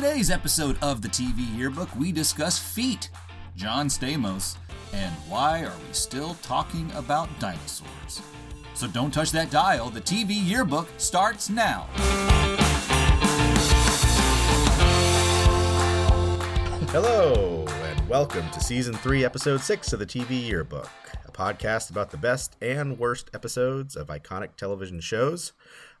today's episode of the TV Yearbook, we discuss feet, John Stamos, and why are we still talking about dinosaurs? So don't touch that dial. The TV Yearbook starts now. Hello, and welcome to season three, episode six of the TV Yearbook, a podcast about the best and worst episodes of iconic television shows.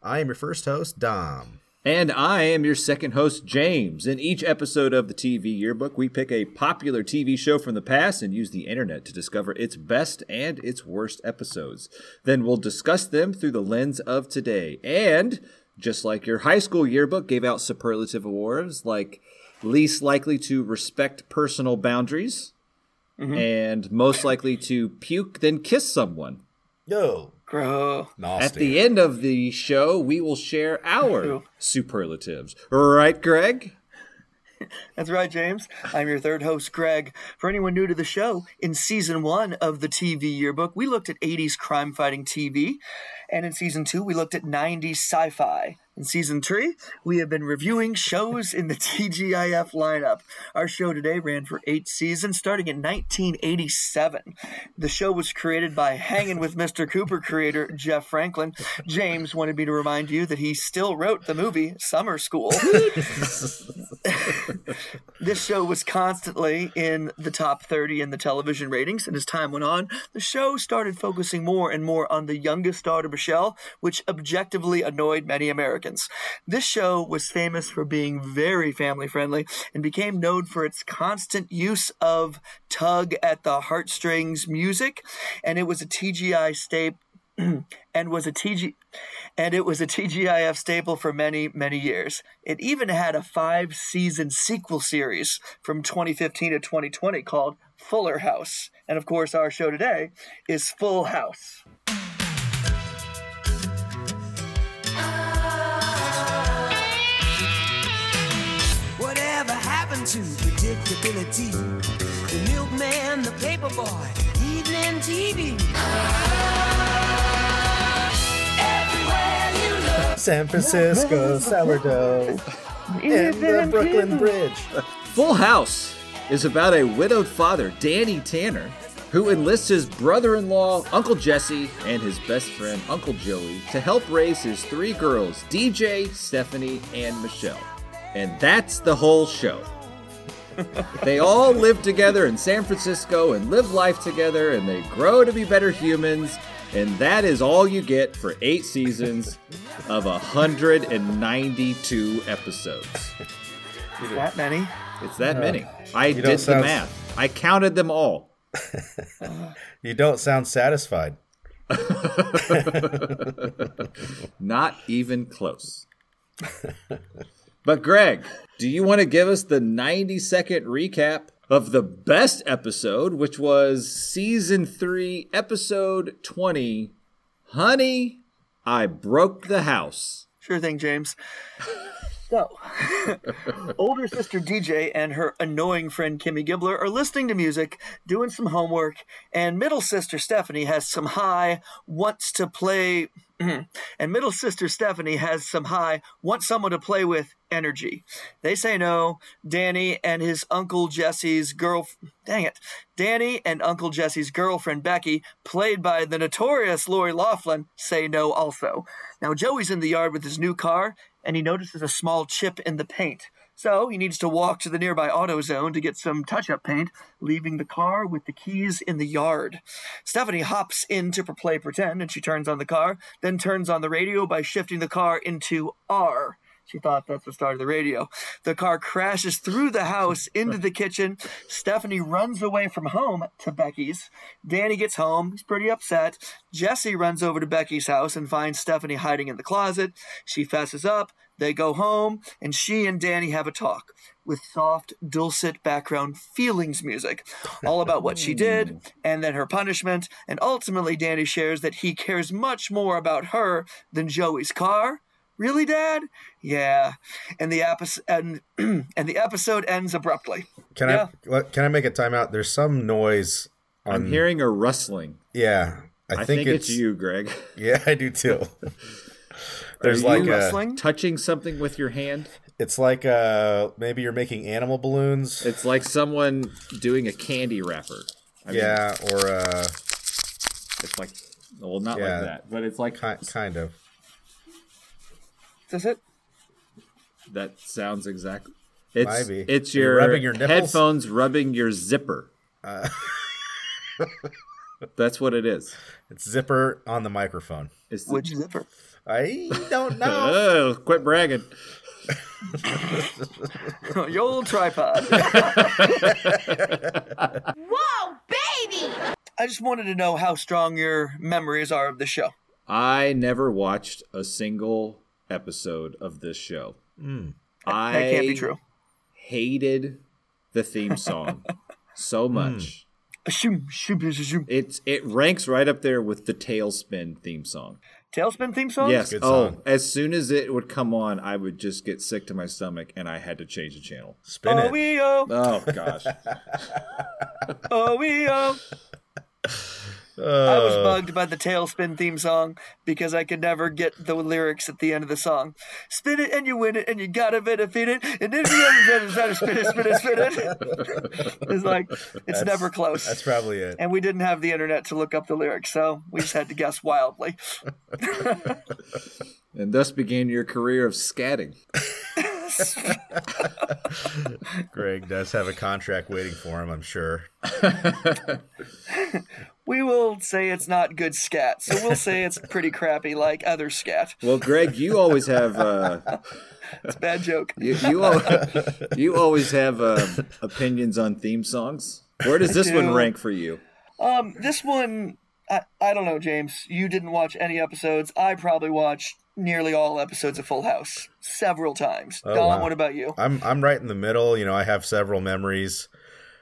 I am your first host, Dom. And I am your second host, James. In each episode of the TV Yearbook, we pick a popular TV show from the past and use the internet to discover its best and its worst episodes. Then we'll discuss them through the lens of today. And just like your high school yearbook gave out superlative awards like least likely to respect personal boundaries Mm-hmm. and most likely to puke then kiss someone. Yo, Bro. nasty. At the end of the show, we will share our superlatives. Right, Greg? That's right, James. I'm your third host, Greg. For anyone new to the show, in season one of the TV yearbook, we looked at 80s crime fighting TV. And in season two, we looked at 90s sci fi. In season three, we have been reviewing shows in the TGIF lineup. Our show today ran for eight seasons, starting in 1987. The show was created by Hanging with Mr. Cooper creator Jeff Franklin. James wanted me to remind you that he still wrote the movie Summer School. this show was constantly in the top 30 in the television ratings, and as time went on, the show started focusing more and more on the youngest daughter, Michelle, which objectively annoyed many Americans. This show was famous for being very family friendly and became known for its constant use of tug at the heartstrings music, and it was a TGI staple and was a TG and it was a TGIF staple for many many years. It even had a 5-season sequel series from 2015 to 2020 called Fuller House. And of course our show today is Full House. Predictability? The milkman, the paperboy, evening TV. Everywhere you look. San Francisco sourdough and the Brooklyn Bridge. Full House is about a widowed father, Danny Tanner, who enlists his brother in law, Uncle Jesse, and his best friend, Uncle Joey, to help raise his three girls, DJ, Stephanie, and Michelle. And that's the whole show. they all live together in San Francisco and live life together, and they grow to be better humans. And that is all you get for eight seasons of 192 episodes. It's that many? It's that many. I did the sound- math. I counted them all. You don't sound satisfied. Not even close. But Greg, do you want to give us the 90 second recap of the best episode, which was season 3, episode 20? Honey, I broke the house. Sure thing, James. So, older sister DJ and her annoying friend Kimmy Gibbler are listening to music, doing some homework, and middle sister Stephanie has some high, wants to play. Mm-hmm. And middle sister Stephanie has some high, wants someone to play with energy. They say no. Danny and his uncle Jesse's girl. Dang it. Danny and Uncle Jesse's girlfriend Becky, played by the notorious Lori Loughlin, say no also. Now, Joey's in the yard with his new car, and he notices a small chip in the paint. So he needs to walk to the nearby AutoZone to get some touch up paint, leaving the car with the keys in the yard. Stephanie hops in to play pretend and she turns on the car, then turns on the radio by shifting the car into R. She thought that's the start of the radio. The car crashes through the house into the kitchen. Stephanie runs away from home to Becky's. Danny gets home. He's pretty upset. Jesse runs over to Becky's house and finds Stephanie hiding in the closet. She fesses up. They go home, and she and Danny have a talk with soft, dulcet background feelings music, all about what she did and then her punishment. And ultimately, Danny shares that he cares much more about her than Joey's car. Really, Dad? Yeah. And the episode and, and the episode ends abruptly. Can Yeah. I can I make a timeout? There's some noise on I'm hearing a rustling. Yeah. I, I think, it's, you, Greg. Yeah, I do too. There's like a Touching something with your hand. It's like uh maybe you're making animal balloons. It's like someone doing a candy wrapper. I mean, yeah, or uh it's like well, not Yeah. like that, but it's like ki- kind of. Is it? that sounds exactly. It's Maybe. it's your, rubbing your nipples? headphones rubbing your zipper. Uh, That's what it is. it's zipper on the microphone. It's Which zipper? I don't know. Oh, quit bragging. Your old tripod. Whoa, baby! I just wanted to know how strong your memories are of the show. I never watched a single episode of this show. Hmm. I That can't be true. hated the theme song so hmm. much. Shoom, shoom, shoom, shoom. It's it ranks right up there with the TaleSpin theme song. TaleSpin theme song? Yes. Good Oh, song. as soon as it would come on, I would just get sick to my stomach, and I had to change the channel. Spin Oh, it. we oh, Oh gosh. oh, we oh. I was uh. bugged by the TaleSpin theme song because I could never get the lyrics at the end of the song. Spin it and you win it and you gotta benefit it and then the other side is spin it, spin it, spin it. it's like it's never close. That's probably it. and we didn't have the internet to look up the lyrics, so we just had to guess wildly. and thus began your career of scatting. Greg does have a contract waiting for him, I'm sure. We will say it's not good scat, so we'll say it's pretty crappy like other scat. Well, Greg, you always have uh, It's a bad joke. you you, al- you always have um, opinions on theme songs. Where does this one rank for you? Um, this one, I, I don't know, James. You didn't watch any episodes. I probably watched nearly all episodes of Full House several times. Dom, wow. what about you? I'm I'm right in the middle. You know, I have several memories,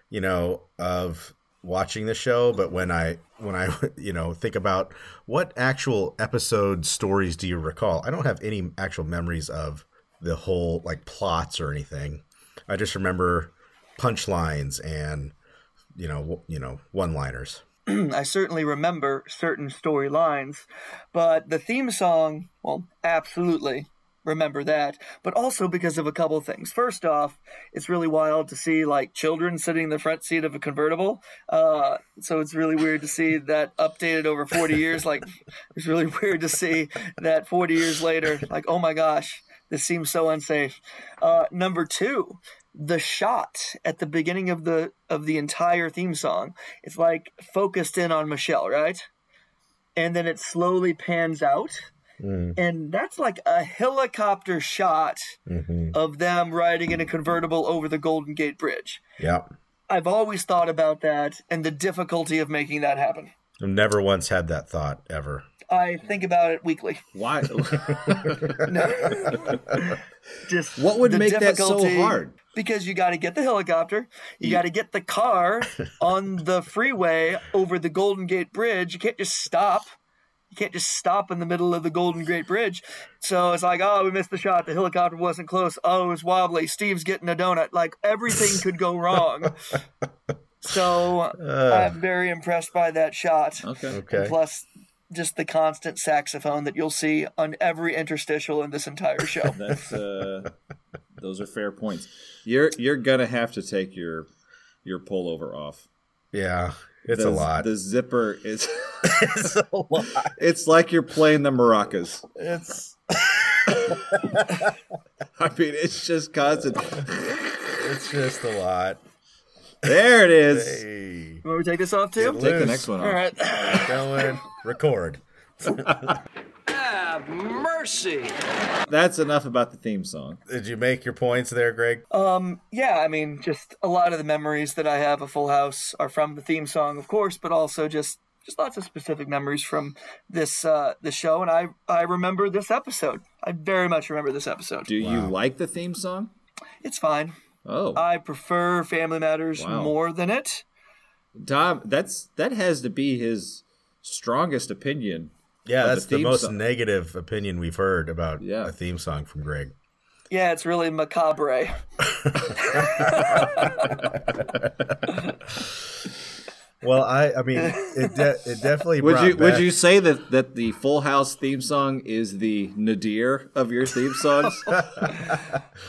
you know, of watching the show, but when I when I you know think about what actual episode stories do you recall? I don't have any actual memories of the whole like plots or anything. I just remember punchlines and you know you know one-liners. I certainly remember certain storylines, but the theme song, well, absolutely remember that, but also because of a couple things. First off, it's really wild to see like children sitting in the front seat of a convertible. Uh, so it's really weird to see that updated over 40 years. Like, it's really weird to see that 40 years later, like, oh my gosh, this seems so unsafe. Uh, number two, the shot at the beginning of the of the entire theme song it's like focused in on michelle right and then it slowly pans out Mm. and that's like a helicopter shot mm-hmm. of them riding in a convertible over the golden gate bridge Yeah. i've always thought about that and the difficulty of making that happen I've never once had that thought ever. i think about it weekly Why? just What would make that so hard? Because you got to get the helicopter, you got to get the car on the freeway over the Golden Gate Bridge. You can't just stop. You can't just stop in the middle of the Golden Gate Bridge. So it's like, oh, we missed the shot. The helicopter wasn't close. Oh, it was wobbly. Steve's getting a donut. Like everything could go wrong. So I'm very impressed by that shot. okay. Okay. Plus, just the constant saxophone that you'll see on every interstitial in this entire show. That's uh, those are fair points. You're you're gonna have to take your your pullover off. Yeah. It's the, a lot. The zipper is. it's a lot. it's like you're playing the maracas. It's I mean, it's just constant. it's just a lot. There it is. Hey. Want me to take this off too? Get Take the next one off. All right. Going. Record. Mercy! That's enough about the theme song. Did you make your points there, Greg? Um, yeah, I mean, just a lot of the memories that I have of Full House are from the theme song, of course, but also just just lots of specific memories from this uh this show and I I remember this episode. I very much remember this episode. Do you like the theme song? It's fine. Oh, I prefer Family Matters Wow. more than it. Tom, that's that has to be his strongest opinion. Yeah, Of the that's the, most song. negative opinion we've heard about Yeah. a theme song from Greg. Yeah, it's really macabre. Well, I I mean it de- it definitely Would brought you would you say that that the Full House theme song is the nadir of your theme songs?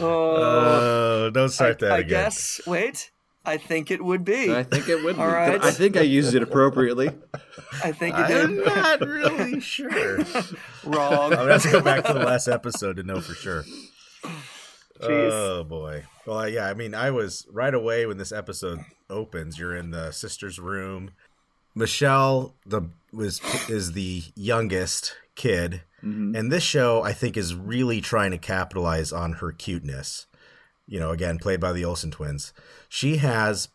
Oh. oh, don't start that I again. guess. Wait. I think it would be. I think it would be. All right. I think I used it appropriately. I think it I'm not really sure. Wrong. I'm gonna have to go back to the last episode to know for sure. Jeez. Oh boy. Well, yeah. I mean, I was right away when this episode opens. You're in the sister's room. Michelle, the was is the youngest kid, mm-hmm. and this show I think is really trying to capitalize on her cuteness. You know, again, played by the Olsen twins. She has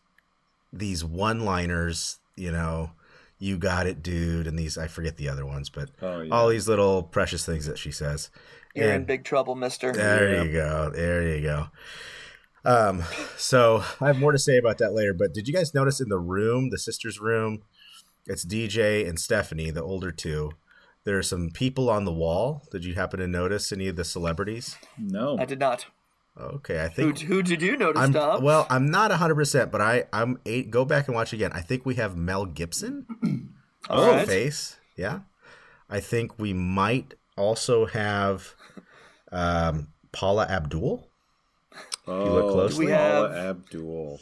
these one-liners. You know, you got it, dude, and these I forget the other ones, but Oh, yeah. all these little precious things that she says. You're in And- big trouble, mister. there you go. There you go. Um, so I have more to say about that later. But did you guys notice in the room, the sisters' room, it's DJ and Stephanie, the older two. There are some people on the wall. Did you happen to notice any of the celebrities? No. I did not. Okay, I think who did you notice, I'm Tom? well. I'm not 100, percent but I I'm eight. Go back and watch again. I think we have Mel Gibson. Oh, right. face. Yeah, I think we might also have um, Paula Abdul. oh, look closely? We Paula have- Abdul.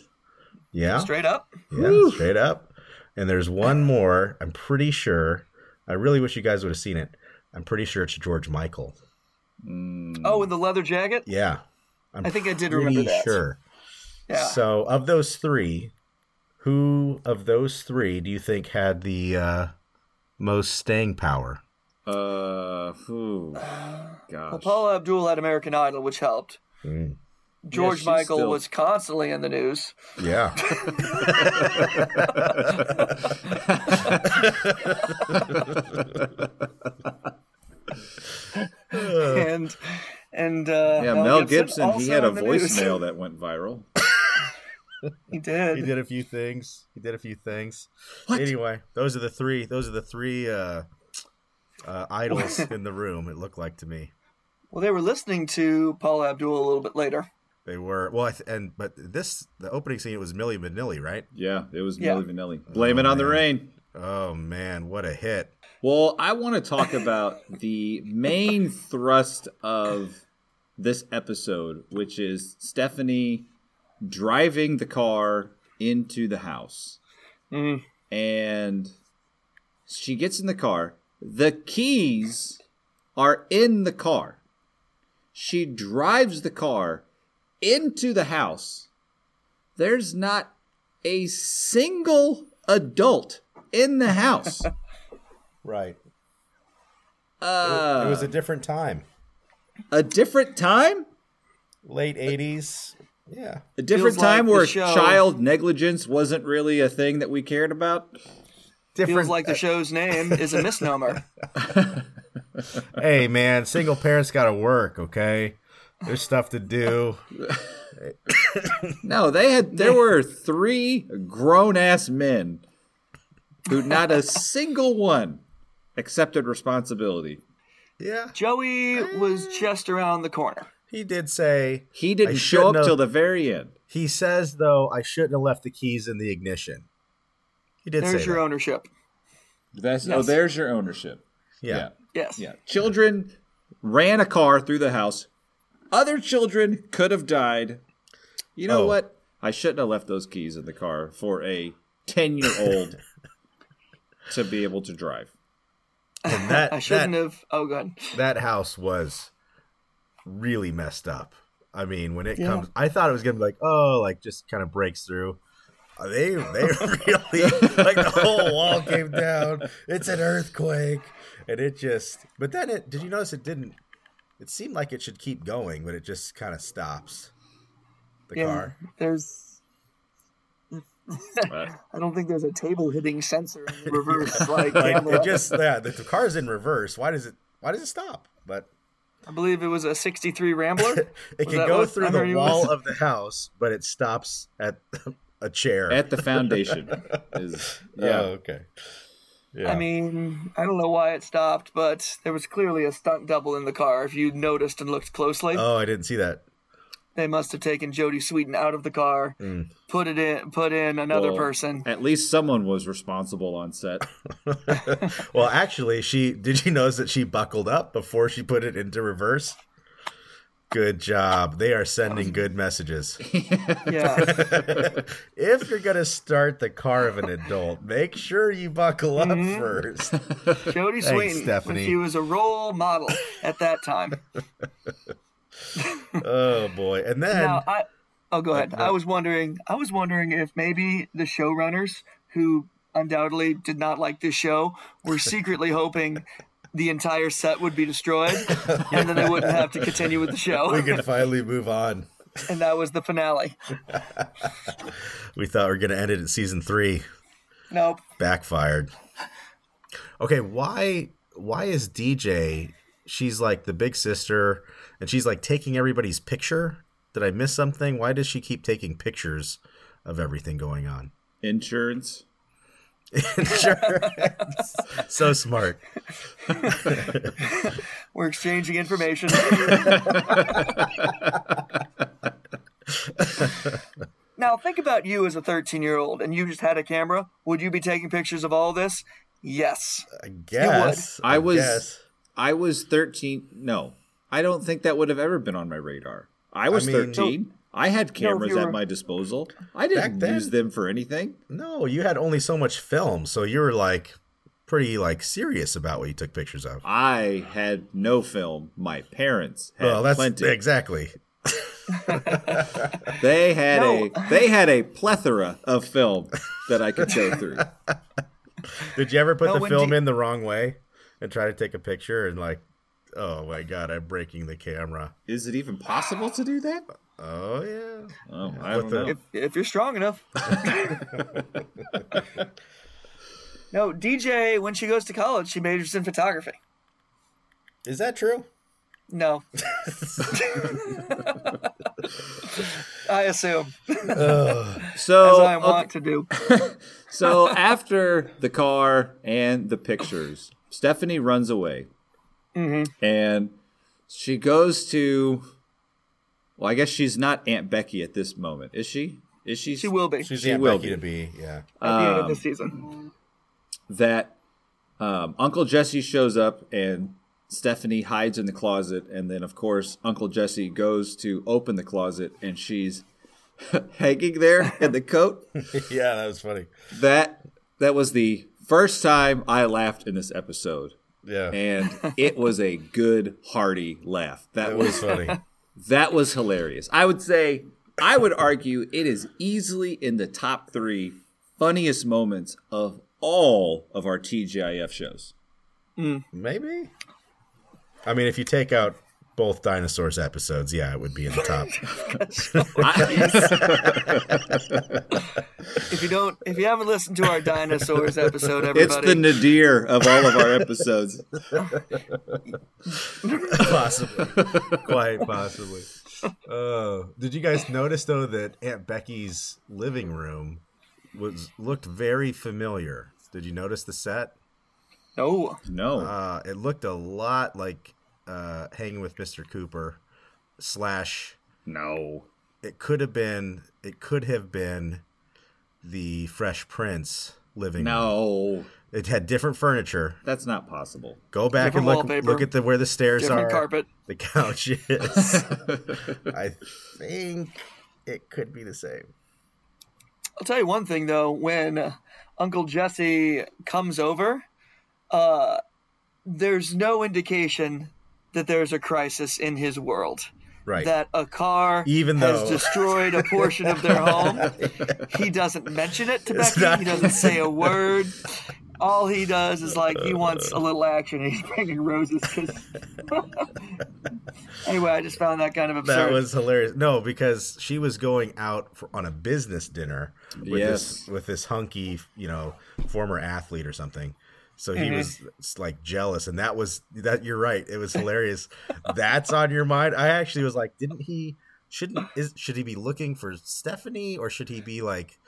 Yeah, Straight up. Yeah, straight up. And there's one more. I'm pretty sure. I really wish you guys would have seen it. I'm pretty sure it's George Michael. Oh, in the leather jacket? Yeah, I'm I think I did pretty remember that. Sure. Yeah. So, of those three, who of those three do you think had the uh, most staying power? Uh, whew. Well, gosh. Paula Abdul had American Idol, which helped. Mm. George she's Michael still- was constantly in the news. Yeah. and and uh, yeah, Mel Gibson, he had a in the news. voicemail that went viral. He did. he did a few things. He did a few things. Anyway, those are the three. Those are the three uh, uh, idols in the room. It looked like to me. Well, they were listening to Paul Abdul a little bit later. They were well, I th- and but this the opening scene it was Milli Vanilli, right? Yeah, it was Yeah. Milli Vanilli. Blame it on the rain. Oh man, what a hit! Well, I want to talk about the main thrust of this episode, which is Stephanie driving the car into the house. Mm. And she gets in the car. The keys are in the car. She drives the car into the house. There's not a single adult in the house. Right. Uh, it was a different time. a different time, Late '80s. Yeah. a different Feels time the where show- child negligence wasn't really a thing that we cared about. Different. Feels like the show's name is a misnomer. hey man, single parents got to work. Okay, there's stuff to do. No, they had there were three grown ass men who not a single one accepted responsibility. Yeah, Joey was eh. just around the corner. he did say He didn't show up have- till the very end. He says though, I shouldn't have left the keys in the ignition. He did There's say your that. ownership. That's oh, there's your ownership. Yeah. Yes. Yeah. Children ran a car through the house. Other children could have died. You know Oh. what? I shouldn't have left those keys in the car for a 10 year old to be able to drive. And that I shouldn't that, have. Oh, good. that house was really messed up. I mean, when it Yeah. comes, I thought it was gonna be like, oh, like just kind of breaks through. Uh, They they really like the whole wall came down. It's an earthquake, and it just. But then it. Did you notice it didn't? It seemed like it should keep going, but it just kind of stops. The Yeah. car. There's. But I don't think there's a table hitting sensor in the reverse like, Like it just yeah, the, the car's in reverse. Why does it? Why does it stop? But I believe it was a '63 Rambler. it Was can go what through the wall was? of the house, but it stops at a chair. at the foundation is Oh, yeah. okay. Yeah. I mean, I don't know why it stopped, but there was clearly a stunt double in the car if you noticed and looked closely. oh, I didn't see that. They must have taken Jodie Sweetin out of the car, Mm. put it in, put in another Well, person. At least someone was responsible on set. well, actually, she did you notice that she buckled up before she put it into reverse? Good job. They are sending good messages. Yeah, if you're going to start the car of an adult, make sure you buckle up first. Jodie Thanks, Sweetin. Stephanie. She was a role model at that time. Oh boy. And then Now, I oh, go ahead. Uh, I was wondering. I was wondering if maybe the showrunners, who undoubtedly did not like this show, were secretly hoping the entire set would be destroyed, and then they wouldn't have to continue with the show. we could finally move on. And that was the finale. We thought we were going to end it at season 3. Nope. backfired. Okay, why why is DJ she's like the big sister and she's like taking everybody's picture? Did I miss something? Why does she keep taking pictures of everything going on? Insurance. Insurance. so smart. We're exchanging information. now, think about you as a 13 year old and you just had a camera. Would you be taking pictures of all this? Yes. I guess. I was- guess. I was 13. No, I don't think that would have ever been on my radar. I was mean- 13. I had cameras you were- at my disposal. I didn't then- use them for anything. No, you had only so much film, so you were like pretty like serious about what you took pictures of. I had no film. My parents had Well, that's plenty. exactly. They had No. a they had a plethora of film that I could go through. Did you ever put No, the film D- in the wrong way and try to take a picture and like, oh my god, I'm breaking the camera. Is it even possible to do that? Oh yeah. Oh, I With don't the- know. if, if you're strong enough. no, DJ, when she goes to college, she majors in photography. Is that true? No. I assume, so as I okay, want to do. so after the car and the pictures, Stephanie runs away, Mm-hmm. and she goes to. Well, I guess she's not Aunt Becky at this moment, is she? Is she? She will be She's She Aunt will Becky be. to be. Yeah. at the end of um, the season. that um, Uncle Jesse shows up and Stephanie hides in the closet, and then of course Uncle Jesse goes to open the closet, and she's hanging there in the coat. yeah, that was funny. That that was the first time I laughed in this episode, Yeah. and it was a good hearty laugh. That it was was funny. that was hilarious. I would say, I would argue it is easily in the top three funniest moments of all of our TGIF shows. Mm. Maybe. I mean, if you take out both dinosaurs episodes, yeah, it would be in the top. If you don't, if you haven't listened to our dinosaurs episode, everybody, it's the nadir of all of our episodes. possibly. Quite possibly. Oh, did you guys notice though that Aunt Becky's living room was looked very familiar? Did you notice the set? no, No. Uh, it looked a lot like uh, Hanging with Mr. Cooper slash no. it could have been it could have been the Fresh Prince living room. No. It had different furniture. That's not possible. Go back Different and look wallpaper. look at the where the stairs different are. carpet. The couch is. I think it could be the same. I'll tell you one thing though, when uh, Uncle Jesse comes over, uh, there's no indication that there's a crisis in his world. Right. That a car Even has though- destroyed a portion of their home. He doesn't mention it to It's Becky. not- He doesn't say a word. All he does is like he wants a little action. and He's bringing roses. 'cause- anyway, I just found that kind of absurd. That was hilarious. No, because she was going out for, on a business dinner with this Yes. with this hunky, you know, former athlete or something. So he mm-hmm. was like jealous, and that was that. You're right. It was hilarious. That's on your mind. I actually was like, didn't he? Shouldn't is should he be looking for Stephanie or should he be like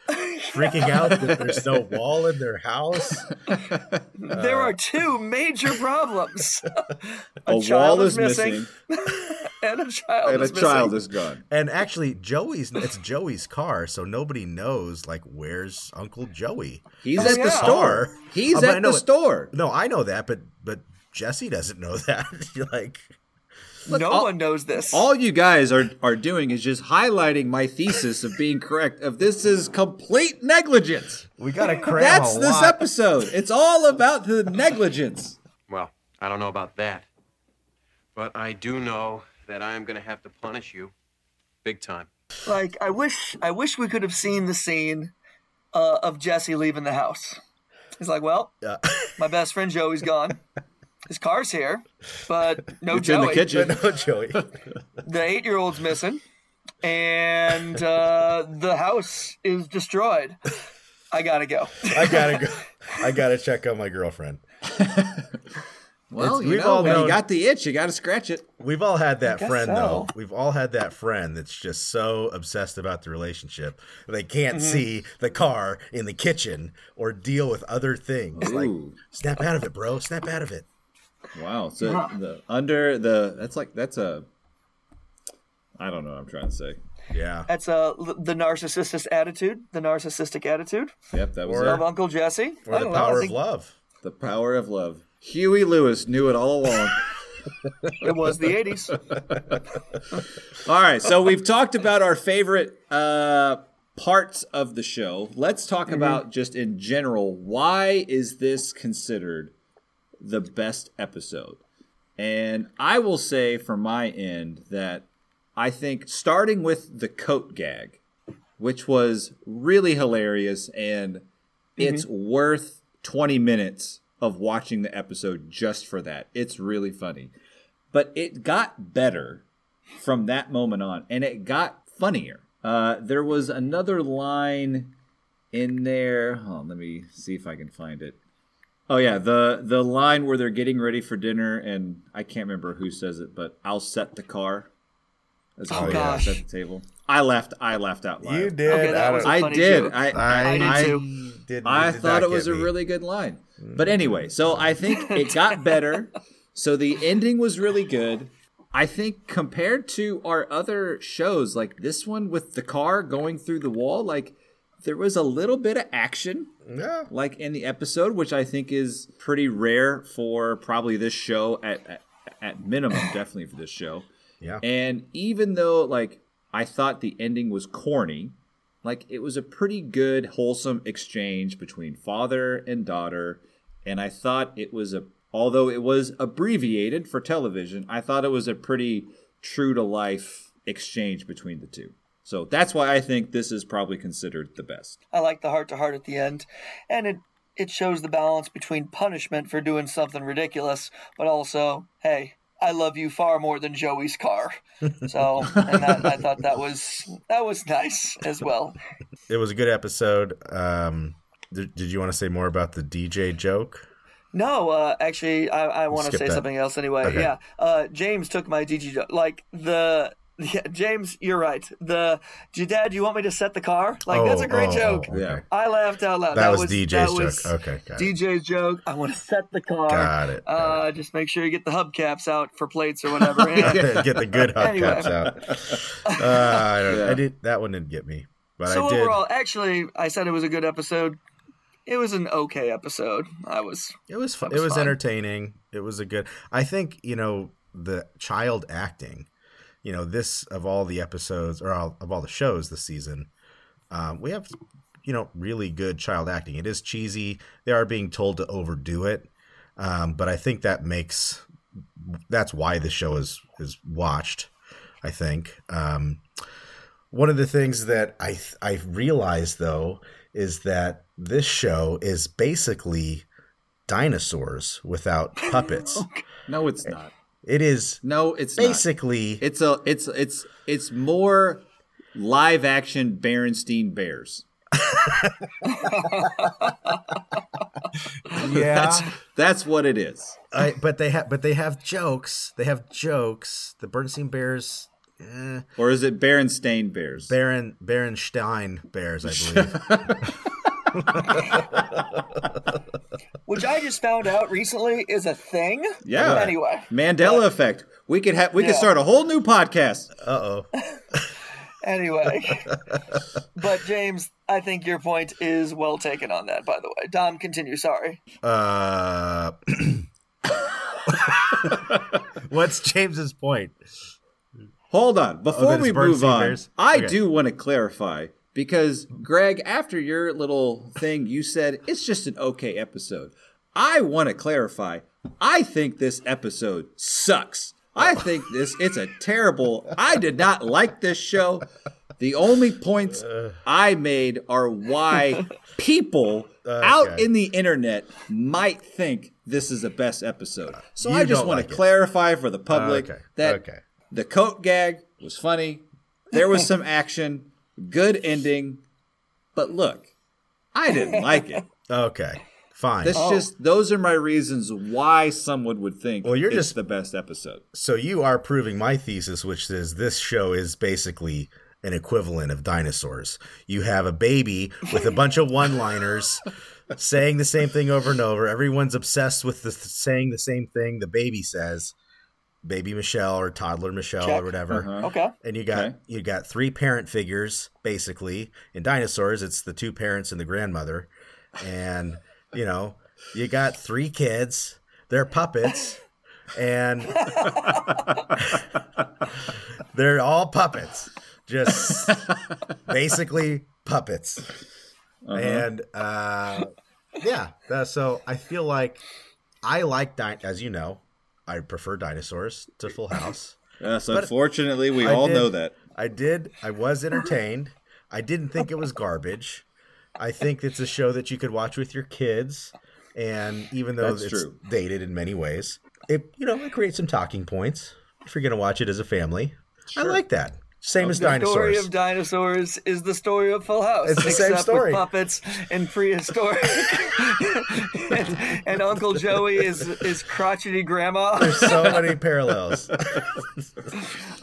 freaking out that there's no wall in their house? there are two major problems. A child wall is is missing. missing. and a child and a is missing. child is gone. And actually, Joey's it's Joey's car, so nobody knows like where's Uncle Joey. He's Oh, at the yeah. store. He's but I at the it- store. No, I know that, but but Jesse doesn't know that. You're like, no all- one knows this. All you guys are are doing is just highlighting my thesis of being correct. Of this is complete negligence. we gotta cram That's a this lot. episode. It's all about the negligence. Well, I don't know about that. But I do know that I am going to have to punish you big time. like I wish I wish we could have seen the scene uh, of Jesse leaving the house. He's like, well, Yeah. my best friend Joey's gone. His car's here, but no It's in the kitchen. no, Joey. The eight-year-old's missing, and uh, the house is destroyed. I gotta go. I gotta go. I gotta check on my girlfriend. Well, It's- you we've know, all when known- you got the itch, you got to scratch it. We've all had that friend, so. though. We've all had that friend that's just so obsessed about the relationship they can't Mm-hmm. see the car in the kitchen or deal with other things. Like, snap out of it, bro. Snap out of it. Wow. So the under the that's like that's a I don't know what I'm trying to say. Yeah. That's uh, l- the narcissistic attitude. The narcissistic attitude Yep, that was Or- of Uncle Jesse. Or the don't know, I power of love. the power of love. Huey Lewis knew it all along. It was the '80s. all right, so we've talked about our favorite uh, parts of the show. Let's talk about just in general why is this considered the best episode? And I will say from my end that I think starting with the coat gag, which was really hilarious and it's worth 20 minutes of watching the episode just for that. It's really funny. But it got better from that moment on and it got funnier. Uh, there was another line in there. Oh, let me see if I can find it. Oh yeah, the the line where they're getting ready for dinner and I can't remember who says it, but I'll set the car. As Oh, gosh. Set the table. I laughed. I laughed out loud. You did. Okay, that I was don't- a I funny did. joke. I I I, did I, too. did- I did thought it was get a really good line. Mm. But anyway, so I think it got better. So the ending was really good. I think compared to our other shows, like this one with the car going through the wall, like there was a little bit of action Yeah. like in the episode, which I think is pretty rare for probably this show at at, at minimum, definitely for this show. Yeah. And even though like I thought the ending was corny, like it was a pretty good wholesome exchange between father and daughter, and I thought it was a although it was abbreviated for television, I thought it was a pretty true to life exchange between the two. So that's why I think this is probably considered the best. I like the heart to heart at the end, and it it shows the balance between punishment for doing something ridiculous, but also, hey, I love you far more than Joey's car. So, and that, I thought that was that was nice as well. It was a good episode. Um, did, did you want to say more about the DJ joke? No, uh, actually, I, I want to say that. something else anyway. Okay. Yeah, uh, James took my DJ jo- like the. Yeah, James, you're right. The Dad, you want me to set the car? Like that's a great oh, joke. oh. Yeah. I laughed out loud. That, was, that DJ's was joke. Okay, got it. DJ's joke. I want to set the car. Got it, got Uh, just make sure you get the hubcaps out for plates or whatever. Yeah. Get the good Anyway. hubcaps out. Uh, I, don't, Yeah. I did that one didn't get me, but so I did. overall, actually, I said it was a good episode. It was an okay episode. I was It was fun. was It was fun. entertaining. It was a good. I think you know the child acting. You know this of all the episodes or all, of all the shows this season, um, we have you know really good child acting. It is cheesy. They are being told to overdo it, um, but I think that makes that's why the show is is watched. I think. Um, one of the things that I I realized though is that this show is basically dinosaurs without puppets. No, it's not. It is No, it's not. basically It's a it's it's it's more live action Berenstein Bears. yeah. That's that's what it is. I, but they have but they have jokes. They have jokes. The Bernstein Bears, eh, Or is it Berenstain Bears? Baron Berenstein Bears, I believe. which I just found out recently is a thing. Yeah. Anyway, Mandela effect. We could have we could start a whole new podcast. Uh oh. Anyway, but James, I think your point is well taken on that. By the way, Dom, continue. Sorry. Uh, what's James's point? Hold on. Before that we move on, Bears? I Okay. do want to clarify because Greg, after your little thing, you said it's just an okay episode. I want to clarify. I think this episode sucks. I oh. think this it's a terrible. I did not like this show. The only points uh. I made are why people out in the internet might think this is the best episode. So You I just want like to it. clarify for the public Okay, that okay. the coat gag was funny. There was some action, good ending. But look, I didn't like it. Okay, fine. That's oh. just those are my reasons why someone would think Well, you're it's just- the best episode. so you are proving my thesis, which is this show is basically an equivalent of dinosaurs. You have a baby with a bunch of one-liners saying the same thing over and over. Everyone's obsessed with the saying the same thing the baby says. Baby Michelle or toddler Michelle Check. or whatever. Uh-huh. Okay. And you got Okay. you got three parent figures basically. In dinosaurs, it's the two parents and the grandmother. And you know, you got three kids. They're puppets, and they're all puppets. Just basically puppets. And uh, yeah, that, so I feel like I like di- as you know, I prefer dinosaurs to Full House. Yes, But unfortunately, we I all did- know that. I did. I was entertained. I didn't think it was garbage. I think it's a show that you could watch with your kids, and even though That's it's true. dated in many ways, it you know it creates some talking points if you're going to watch it as a family. I like that. Same as dinosaurs. The story of dinosaurs is the story of Full House. It's the same except story. With puppets and prehistoric. and, and Uncle Joey is is crotchety grandma. There's so many parallels.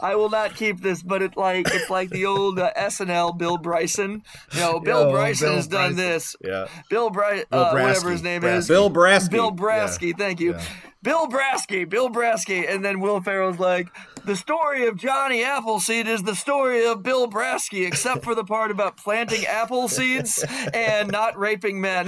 I will not keep this, but it's like it's like the old uh, SNL Bill Bryson. You know, Bill Yo, Bryson Bill has done Bryson. this. Yeah. Bill Bryson, Bill uh, Brasky. whatever his name is. Bill Brasky. Bill Brasky, thank you. Yeah. Bill Brasky, Bill Brasky. And then Will Ferrell's like, the story of Johnny Appleseed is the story of Bill Brasky, except for the part about planting apple seeds and not raping men.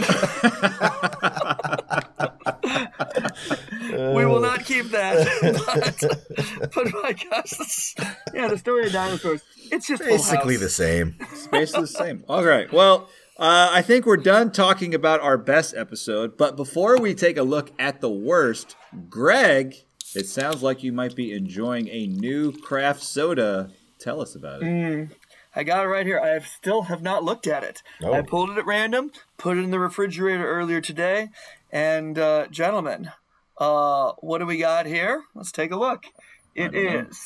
we will not keep that. But, but my gosh, yeah, the story of dinosaurs. It's just Basically the same. It's basically the same. All right. Well, uh, I think we're done talking about our best episode. But before we take a look at the worst, Greg, it sounds like you might be enjoying a new craft soda. Tell us about it. I got it right here. I have still have not looked at it. Oh. I pulled it at random, put it in the refrigerator earlier today, and uh, gentlemen, uh, what do we got here? Let's take a look. It don't know. is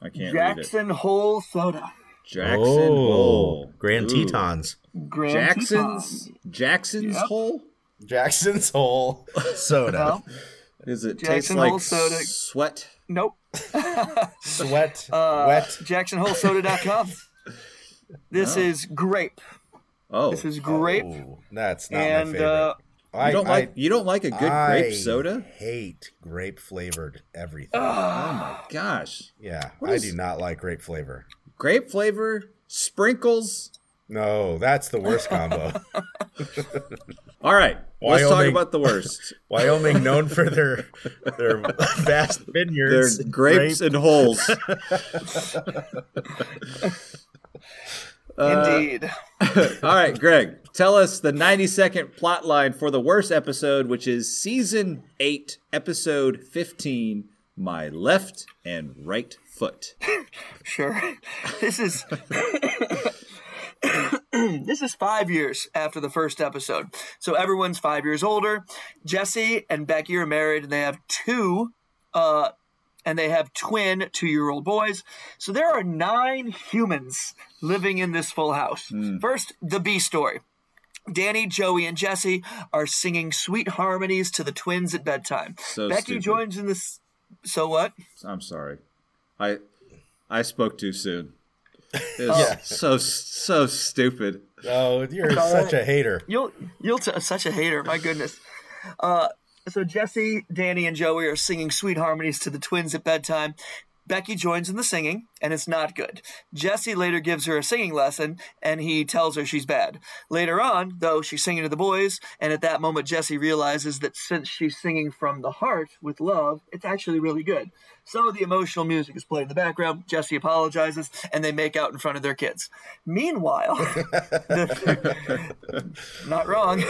I can't read it. Jackson Hole Soda. Jackson oh, Hole. Grand Ooh. Tetons. Grand Jackson's Teton. Jackson's Yep. Hole. Jackson's Hole soda. Well, Does it Jackson taste like soda. sweat? nope. Sweat. Uh, wet. JacksonHoleSoda.com. This Oh. is grape. Oh, This is grape. Oh, that's not my favorite. uh, I, you don't I- like you don't like a good I grape soda? hate grape flavored everything. Oh my gosh, yeah, what I is- do not like grape flavor. grape flavor, sprinkles. No, that's the worst combo. All right, let's talk about the worst. Wyoming, known for their their vast vineyards, their vineyards, grapes and holes. Uh, indeed. All right, Greg, tell us the 90 second plot line for the worst episode, which is season 8, episode 15 My Left and Right Foot. Sure. This is this is five years after the first episode. So everyone's five years older. Jesse and Becky are married and they have two uh and they have twin two-year-old boys. So there are nine humans living in this full house. First, the B story. Danny, Joey, and Jesse are singing sweet harmonies to the twins at bedtime. So Becky stupid. joins in this. So what? I'm sorry. I I spoke too soon. It was so so stupid. Oh, you're all such right. a hater. You'll you'll t- such a hater. My goodness. Uh, So Jesse, Danny, and Joey are singing sweet harmonies to the twins at bedtime. Becky joins in the singing, and it's not good. Jesse later gives her a singing lesson, and he tells her she's bad. Later on, though, she's singing to the boys, and at that moment, Jesse realizes that since she's singing from the heart with love, it's actually really good. So the emotional music is played in the background. Jesse apologizes, and they make out in front of their kids. Meanwhile, not wrong.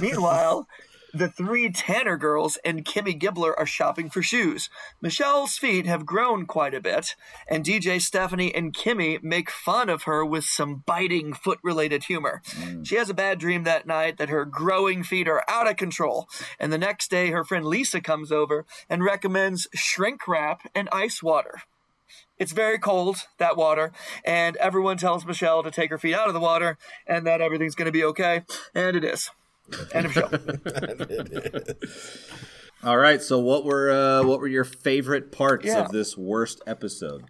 Meanwhile, the three Tanner girls and Kimmy Gibbler are shopping for shoes. Michelle's feet have grown quite a bit, and DJ Stephanie and Kimmy make fun of her with some biting foot related humor. Mm. She has a bad dream that night that her growing feet are out of control, and the next day her friend Lisa comes over and recommends shrink wrap and ice water. It's very cold, that water, and everyone tells Michelle to take her feet out of the water and that everything's going to be okay, and it is. End of show. All right. So what were uh, what were your favorite parts Yeah. of this worst episode?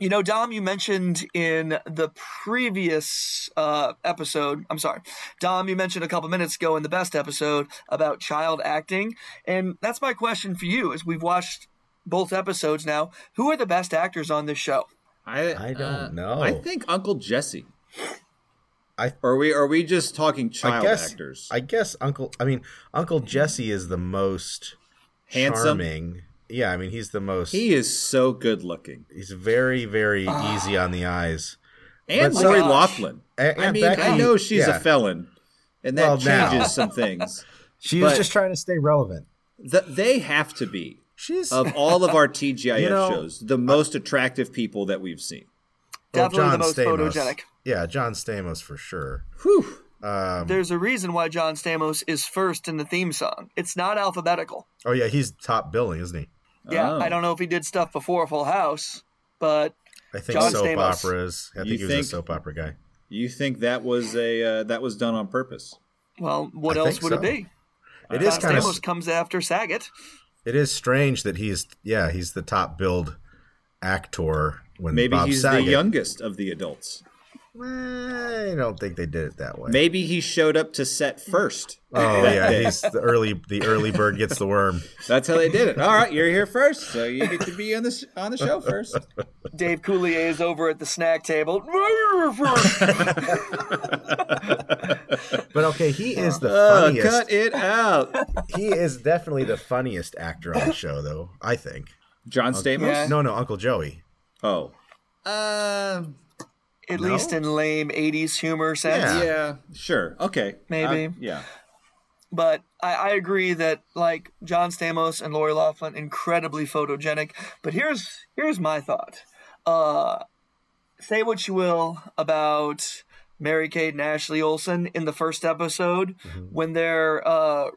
You know, Dom, you mentioned in the previous uh, episode, I'm sorry, Dom, you mentioned a couple minutes ago in the best episode about child acting. And that's my question for you as we've watched both episodes now. Who are the best actors on this show? I I don't uh, know. I think Uncle Jesse. I- Or are we are we just talking child I guess actors? I guess Uncle. I mean, Uncle Jesse is the most Handsome. charming. Yeah, I mean, he's the most. he is so good looking. he's very, very ah. easy on the eyes. And But- Lori gosh. Loughlin. A- I and mean, I know she's yeah. a felon, and that Well, now. changes some things. She was just trying to stay relevant. Th they have to be She's of all of our TGIF You know, shows the most attractive people that we've seen. well, Definitely the most Stamos. photogenic. Yeah, John Stamos for sure. Whew. Um, There's a reason why John Stamos is first in the theme song. It's not alphabetical. oh yeah, he's top billing, isn't he? Yeah, Oh. I don't know if he did stuff before Full House, but I think John soap Stamos. operas. I You think he was think- a soap opera guy. You think that was a uh, that was done on purpose? well, what I else think would it so. be? It is John kind of Stamos comes after Saget. it is strange that he's yeah he's the top billed actor when Maybe Bob he's Saget, the youngest of the adults. I don't think they did it that way. Maybe he showed up to set first. Oh yeah, day. he's the early the early bird gets the worm. That's how they did it. All right, you're here first, so you get to be on this on the show first. Dave Coulier is over at the snack table. But okay, he is the Oh, cut it out. He is definitely the funniest actor on the show, though. I think. John Stamos. Yeah. No, no, Uncle Joey. Oh. Um. At No? least in lame 80s humor sense. Yeah. yeah. Sure. Okay. Maybe. Uh, yeah. But I, I agree that like John Stamos and Lori Loughlin, incredibly photogenic. But here's here's my thought. Uh, say what you will about Mary Kate and Ashley Olsen in the first episode when they're uh,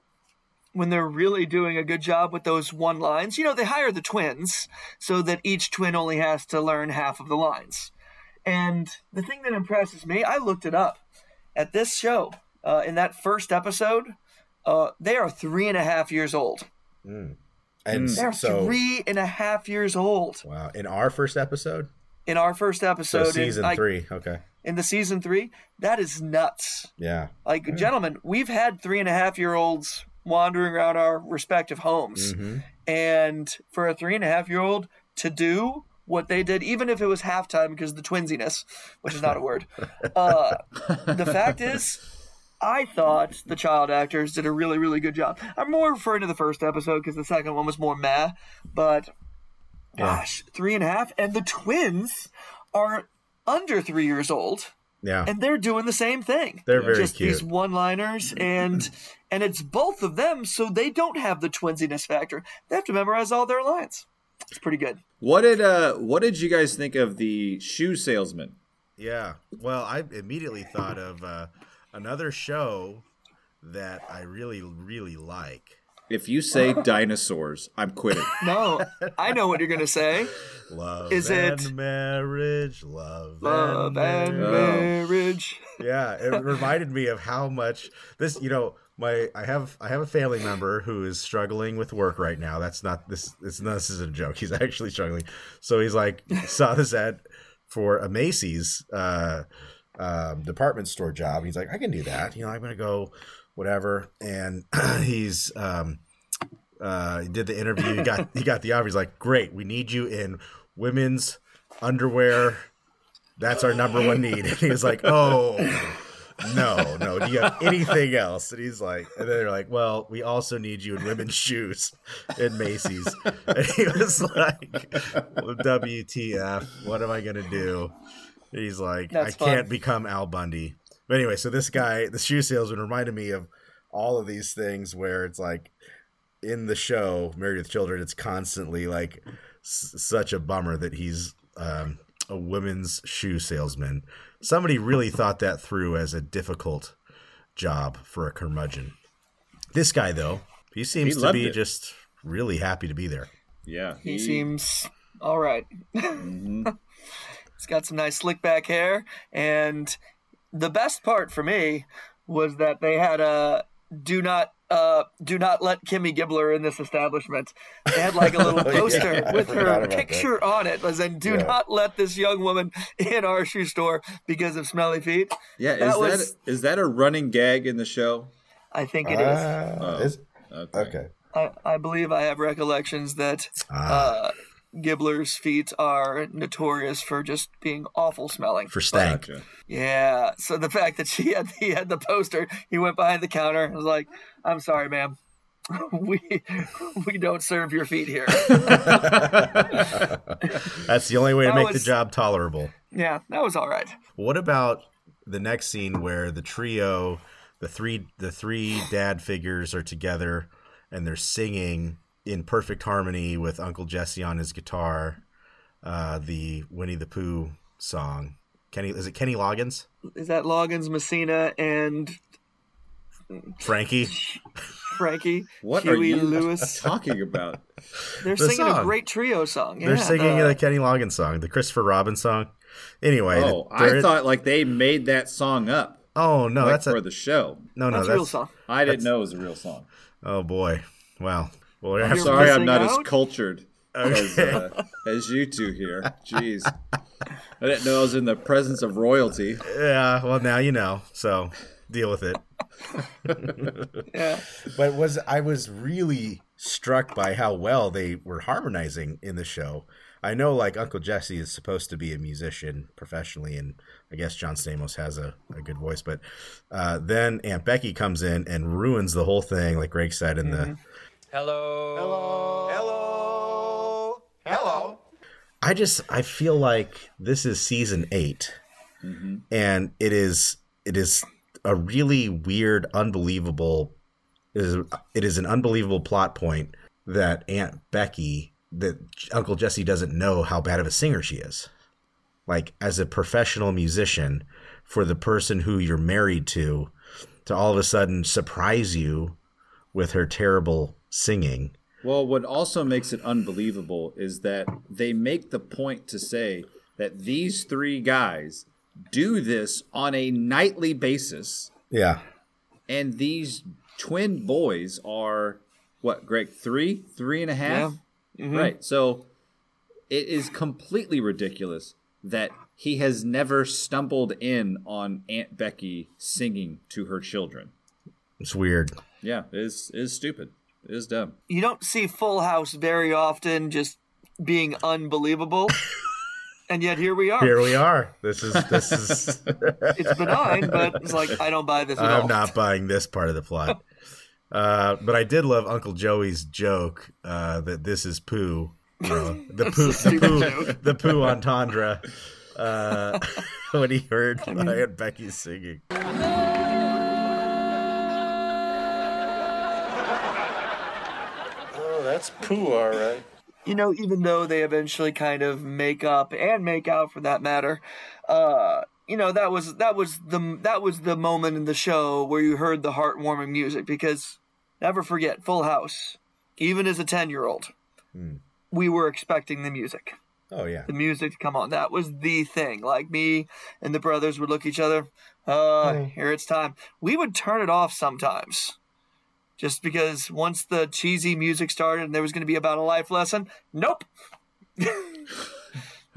when they're really doing a good job with those one lines. You know, they hire the twins so that each twin only has to learn half of the lines. And the thing that impresses me, I looked it up at this show uh, in that first episode. Uh, they are three and a half years old. And They're so, three and a half years old wow, in our first episode, in our first episode. in, season like, three. Okay, in the season three. That is nuts. yeah, Like, gentlemen, we've had three and a half year olds wandering around our respective homes. Mm-hmm. And for a three and a half year old to do what they did, even if it was halftime because of the twinsiness, which is not a word, uh, the fact is, I thought the child actors did a really, really good job. I'm more referring to the first episode because the second one was more meh, but gosh, three and a half. And the twins are under three years old yeah. and they're doing the same thing. They're very just cute. these one-liners, and and it's both of them, so they don't have the twinsiness factor. They have to memorize all their lines. It's pretty good. What did uh What did you guys think of the shoe salesman? Yeah. Well, I immediately thought of uh, another show that I really, really like. If you say dinosaurs, I'm quitting. No, I know what you're gonna say. Love Is and it- marriage, love, Love and marriage. marriage. Yeah, it reminded me of how much this. You know, my I have I have a family member who is struggling with work right now. That's not this. It's not this isn't a joke. He's actually struggling. So he's like saw this ad for a Macy's uh, um, department store job. He's like, I can do that. You know, I'm gonna go whatever. And he's um, uh, he did the interview. He got he got the offer. He's like, "Great, we need you in women's underwear. That's our number one need." And he's like, "Oh." No, no. Do you have anything else? And he's like, and then they're like, well, we also need you in women's shoes in Macy's. And he was like, WTF? What am I gonna do? He's like, That's I can't become Al Bundy. But anyway, so this guy, the shoe salesman, reminded me of all of these things where it's like in the show Married with Children, it's constantly like s- such a bummer that he's um, a women's shoe salesman. Somebody really thought that through as a difficult job for a curmudgeon. This guy, though, he seems to be it. just really happy to be there. Yeah, He seems all right. He's got some nice slick back hair, and the best part for me was that they had a do not uh do not let Kimmy Gibbler in this establishment. They had like a little poster Yeah, with her about that. picture on it, was in "Do Yeah. not let this young woman in our shoe store because of smelly feet." Yeah, is That that was- is that a running gag in the show? I think it is. Ah, is- Okay. okay. I, I believe I have recollections that Ah, uh, Gibbler's feet are notorious for just being awful smelling. for stank. Gotcha. Yeah. So the fact that she had he had the poster, he went behind the counter and was like, "I'm sorry, ma'am, we we don't serve your feet here." That's the only way to That make the job tolerable. yeah, that was all right. What about the next scene where the trio, the three the three dad figures are together and they're singing in perfect harmony with Uncle Jesse on his guitar, uh, the Winnie the Pooh song. Kenny is it Kenny Loggins? Is that Loggins, Messina, and Frankie? Frankie? What are Huey you Lewis? talking about? They're The singing a great trio song. They're yeah, singing the- the Kenny Loggins song, the Christopher Robin song. Anyway, Oh, they're- I thought like they made that song up Oh no, like, that's for a the show. no, no, that's that's a real song. I didn't know it was a real song. Oh boy, wow. Well, I'm gonna have to- sorry, I'm missing not as out? cultured as uh, as you two here. Jeez, I didn't know I was in the presence of royalty. yeah. Well, now you know, so deal with it. Yeah. But was I was really struck by how well they were harmonizing in the show. I know like Uncle Jesse is supposed to be a musician professionally and I guess John Stamos has a, a good voice, but uh, then Aunt Becky comes in and ruins the whole thing, like Greg said in the Hello. Hello. Hello. Hello. I just I feel like this is season 8 mm-hmm. and it is it is a really weird, unbelievable. It is it is an unbelievable plot point that Aunt Becky that Uncle Jesse doesn't know how bad of a singer she is. Like as a professional musician, for the person who you're married to, to all of a sudden surprise you with her terrible singing. Well, what also makes it unbelievable is that they make the point to say that these three guys do this on a nightly basis, Yeah. and these twin boys are what, Greg? Three, three and a half, mm-hmm. right? So it is completely ridiculous that he has never stumbled in on Aunt Becky singing to her children. It's weird. Yeah, it is it is stupid. It is dumb. You don't see Full House very often just being unbelievable. and yet here we are. Here we are. This is this is It's benign, but it's like I don't buy this at. I'm not buying this part of the plot. Uh, but I did love Uncle Joey's joke uh, that this is poo. You know, the poo, the poo, the poo entendre. Uh, when he heard Aunt Becky singing, that's poo, all right. you know, even though they eventually kind of make up and make out for that matter, uh, you know, that was that was the that was the moment in the show where you heard the heartwarming music because never forget Full House, even as a ten year old, we were expecting the music. oh yeah, The music to come on. That was the thing. Like me and the brothers would look at each other, uh, here it's time. We would turn it off sometimes. Just because once the cheesy music started and there was going to be about a life lesson, nope,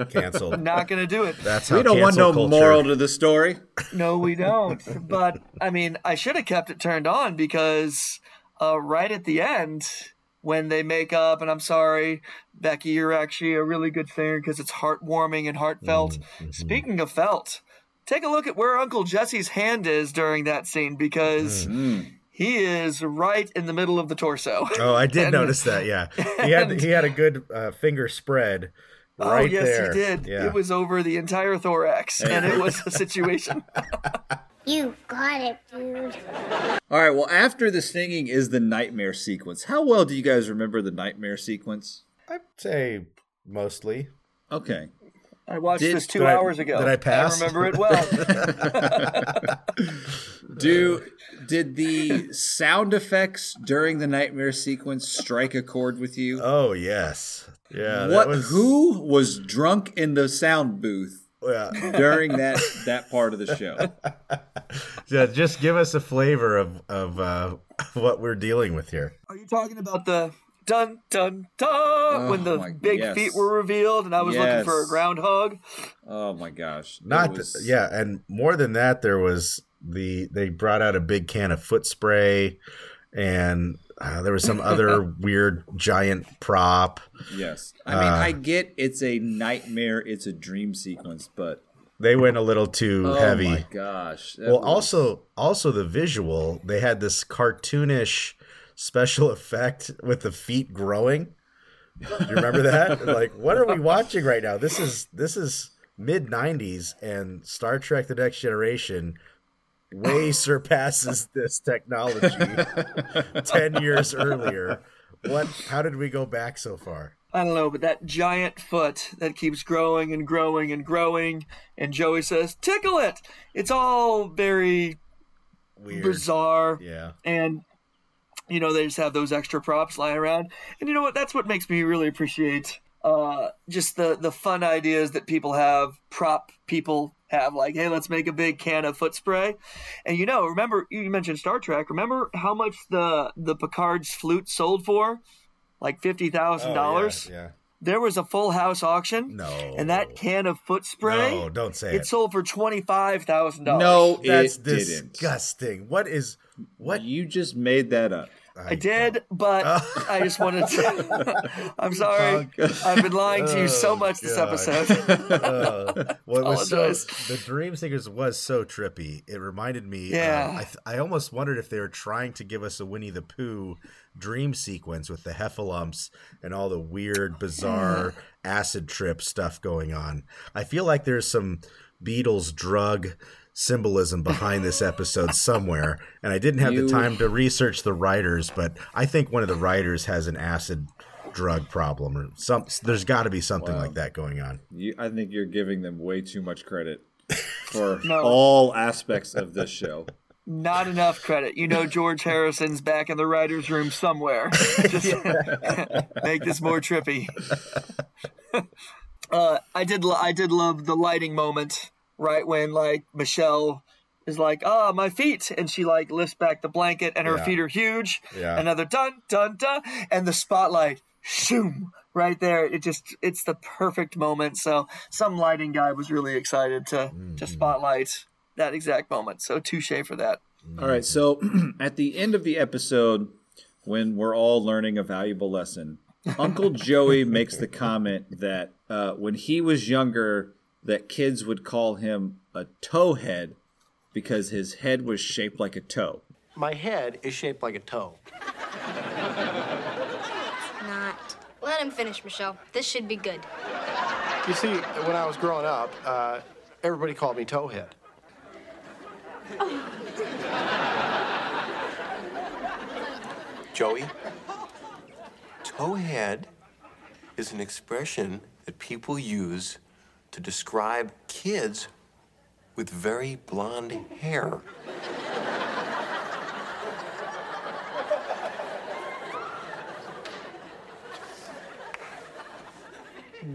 canceled. not going to do it. That's how We don't want no culture- moral to the story. No, we don't. but I mean, I should have kept it turned on because uh, right at the end, when they make up. And I'm sorry, Becky, you're actually a really good singer because it's heartwarming and heartfelt. Speaking of felt, take a look at where Uncle Jesse's hand is during that scene because he is right in the middle of the torso. Oh, I did And- notice that. Yeah, he had he had a good uh, finger spread right oh yes, there. he did. Yeah. It was over the entire thorax, and it was a situation. You got it, dude. All right. Well, after the stinging is the nightmare sequence. How well do you guys remember the nightmare sequence? I'd say mostly. Okay. I watched Did- this two did I- hours ago. did I pass? I remember it well. Do did the sound effects during the nightmare sequence strike a chord with you? Oh yes, yeah. what? Was, Who was drunk in the sound booth Yeah, during that that part of the show? yeah, just give us a flavor of of uh, what we're dealing with here. Are you talking about the dun dun dun when the Oh my- big yes. feet were revealed and I was looking for a groundhog? Oh my gosh! Not was- th- yeah, and more than that, there was the they brought out a big can of foot spray, and uh, there was some other weird giant prop. Yes. I mean, Uh, I get it's a nightmare, it's a dream sequence, but They went a little too heavy. oh heavy. my gosh! Well, was- also also the visual, they had this cartoonish special effect with the feet growing. Do you remember that? like, what are we watching right now? This is this is mid '90s, and Star Trek: The Next Generation way surpasses this technology ten years earlier. What? How did we go back so far? I don't know, but that giant foot that keeps growing and growing and growing, and Joey says, "Tickle it." It's all very Weird. bizarre, Yeah. and you know they just have those extra props lying around. And you know what? That's what makes me really appreciate uh, just the the fun ideas that people have, prop people have. Like, hey, let's make a big can of foot spray. And you know, remember you mentioned Star Trek. Remember how much the the Picard's flute sold for? Like fifty thousand Oh, dollars. yeah, yeah. There was a full house auction. No. And that can of foot spray, No, don't say it it. sold for twenty five thousand dollars. no, That's it didn't. disgusting. What is what? You just made that up. I did, but I just wanted to. I'm sorry. I've been lying to you so Oh, much this episode. Uh, well, was so the Dream Seekers was so trippy. It reminded me. Yeah. um, I th- I almost wondered if they were trying to give us a Winnie the Pooh dream sequence with the heffalumps and all the weird, bizarre acid trip stuff going on. I feel like there's some Beatles drug symbolism behind this episode somewhere and i didn't have You- the time to research the writers but i think one of the writers has an acid drug problem or some there's got to be something like that going on You, I think you're giving them way too much credit for No. all aspects of this show. Not enough credit. You know, George Harrison's back in the writer's room somewhere. Just make this more trippy. uh, I did. I did love the lighting moment, right when like Michelle is like, "Ah, my feet," and she like lifts back the blanket, and her Yeah. feet are huge. Yeah. Another dun dun dun, and the spotlight, shoom, right there. It just, it's the perfect moment. So some lighting guy was really excited to Mm-hmm. to spotlight that exact moment. So touche for that. All right, so at the end of the episode, when we're all learning a valuable lesson, Uncle Joey makes the comment that uh, when he was younger, that kids would call him a towhead because his head was shaped like a toe. My head is shaped like a toe. Not. Let him finish, Michelle. This should be good. You see, when I was growing up, uh, everybody called me Towhead. Joey, towhead is an expression that people use to describe kids with very blonde hair.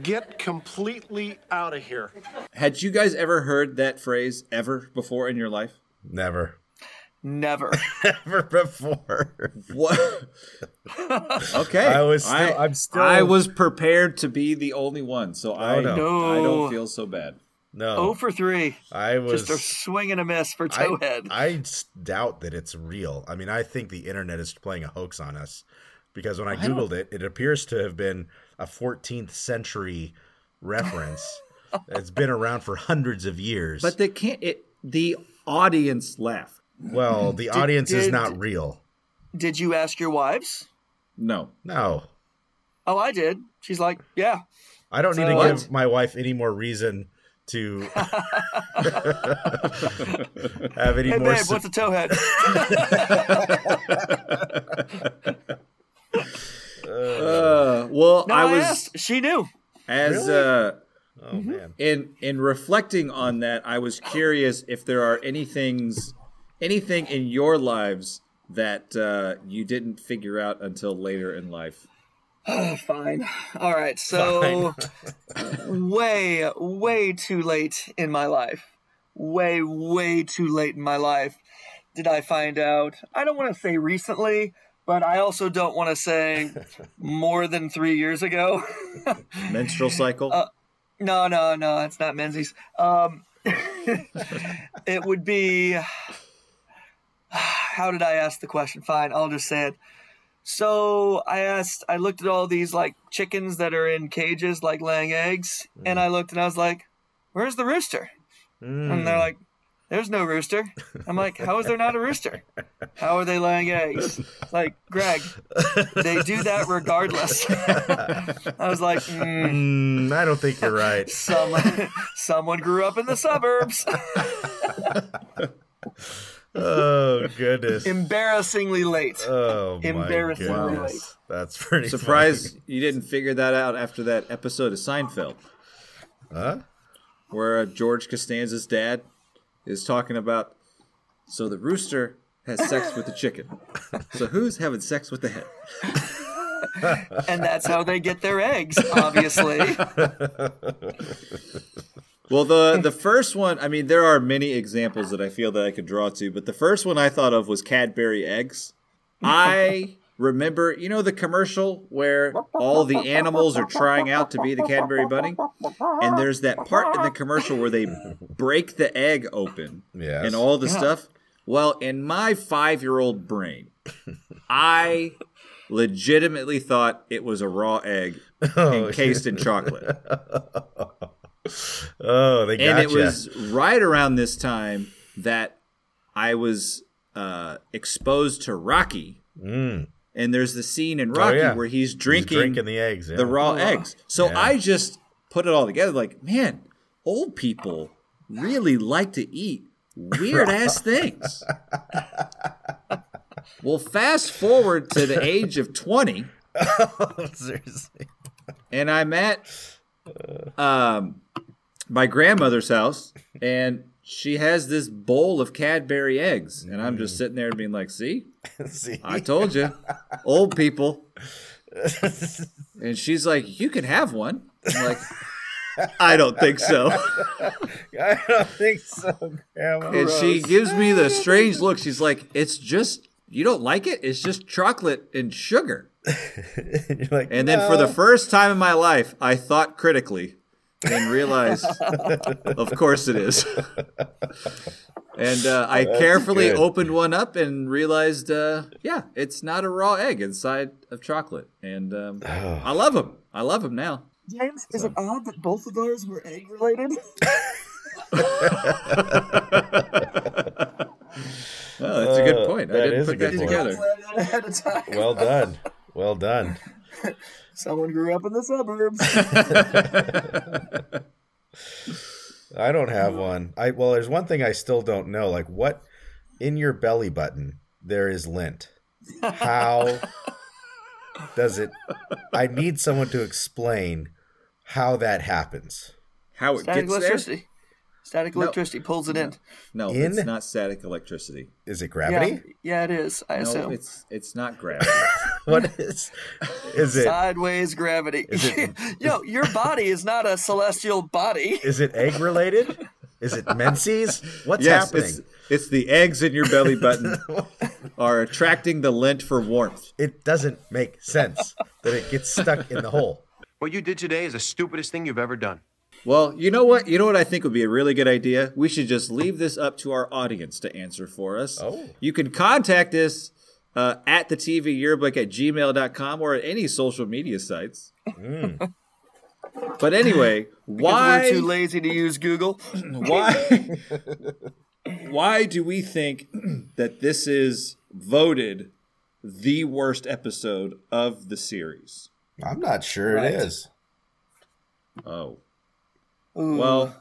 Get completely out of here. Had you guys ever heard that phrase ever before in your life? never Never. ever before What? Okay, I was still- I'm still- I was prepared to be the only one, so I no. No. I don't feel so bad. no Oh for three. i was Just a swing and a miss for Towhead. I doubt that it's real. I mean, I think the internet is playing a hoax on us. because when I googled it, it appears to have been a 14th century reference. it's been around for hundreds of years. But they can't. It the audience laugh. well, the audience is not real. Did you ask your wives? No. No, Oh, I did. She's like, yeah. I don't need to What? give my wife any more reason to have any Hey, more. babe, su- what's a towhead? Uh, well, No, I I, was asked. She knew. as uh, oh man, in in reflecting on that, I was curious if there are any things, anything in your lives that uh, you didn't figure out until later in life. Oh, Fine. All right. So, way, way too late in my life. Way, way too late in my life did I find out. I don't want to say recently, but I also don't want to say more than three years ago. Menstrual cycle. no, no, no. It's not Menses. Um, it would be. How did I ask the question? Fine, I'll just say it. So I asked, I looked at all these like chickens that are in cages, like laying eggs, and I looked and I was like, "Where's the rooster?" And they're like, "There's no rooster." I'm like, "How is there not a rooster? How are they laying eggs?" Like, Greg, they do that regardless. I was like, mm, Mm, I don't think you're right. someone, someone grew up in the suburbs. Oh goodness. Embarrassingly late. Oh my Embarrassingly goodness. late. That's pretty Surprised you didn't figure that out after that episode of Seinfeld. Huh? where uh, George Costanza's dad is talking about. So the rooster has sex with the chicken. So who's having sex with the hen? and that's how they get their eggs, obviously. Well, the the first one, I mean, there are many examples that I feel that I could draw to, but the first one I thought of was Cadbury eggs. I remember, you know, the commercial where all the animals are trying out to be the Cadbury bunny, and there's that part in the commercial where they break the egg open Yes. and all the stuff. Well, in my five year old brain, I legitimately thought it was a raw egg oh, encased in chocolate. Oh, they and got it was right around this time that I was uh, exposed to Rocky. And there's the scene in Rocky Mm. Oh, yeah. where he's He's drinking, drinking the eggs. Yeah. the raw eggs. So Yeah. I just put it all together like, man, old people really like to eat weird ass things. well, fast forward to the age of 20 Seriously. and I'm at um, my grandmother's house, and she has this bowl of Cadbury eggs, and I'm just mm. sitting there being like, "See, See? I told you, old people." And she's like, "You can have one." I'm like, "I don't think so." I don't think so, Grandma. And she gives me the strange look. She's like, "It's just you don't like it. It's just chocolate and sugar." You're like, And then for the first time in my life, I thought critically and realized, of course it is. and uh, I carefully good. opened one up and realized, uh, yeah, it's not a raw egg inside of chocolate. And um, I love them. I love them now. James, is it odd that both of those were egg related? Oh, that's a good Uh, point. I didn't put that together. ahead of time. Well done. Well done. Someone grew up in the suburbs. I don't have one. I well, there's one thing I still don't know. Like, what in your belly button there is lint? How does it? I need someone to explain how that happens. How it Static gets there? Electricity. Static electricity pulls it in. No, In? it's not static electricity. Is it gravity? yeah, it is. I No, assume. it's it's not gravity. What is? Is it? Sideways gravity. Yo, your body is not a celestial body. Is it egg related? Is it menses? What's yes, happening? it's it's the eggs in your belly button are attracting the lint for warmth. It doesn't make sense that it gets stuck in the hole. What you did today is the stupidest thing you've ever done. Well, you know what? You know what I think would be a really good idea? We should just leave this up to our audience to answer for us. Oh. You can contact us uh, at the TV yearbook at gmail.com or at any social media sites. But anyway, why We're too lazy to use Google. why why do we think that this is voted the worst episode of the series? I'm not sure Right. it is. Oh. Ooh. Well,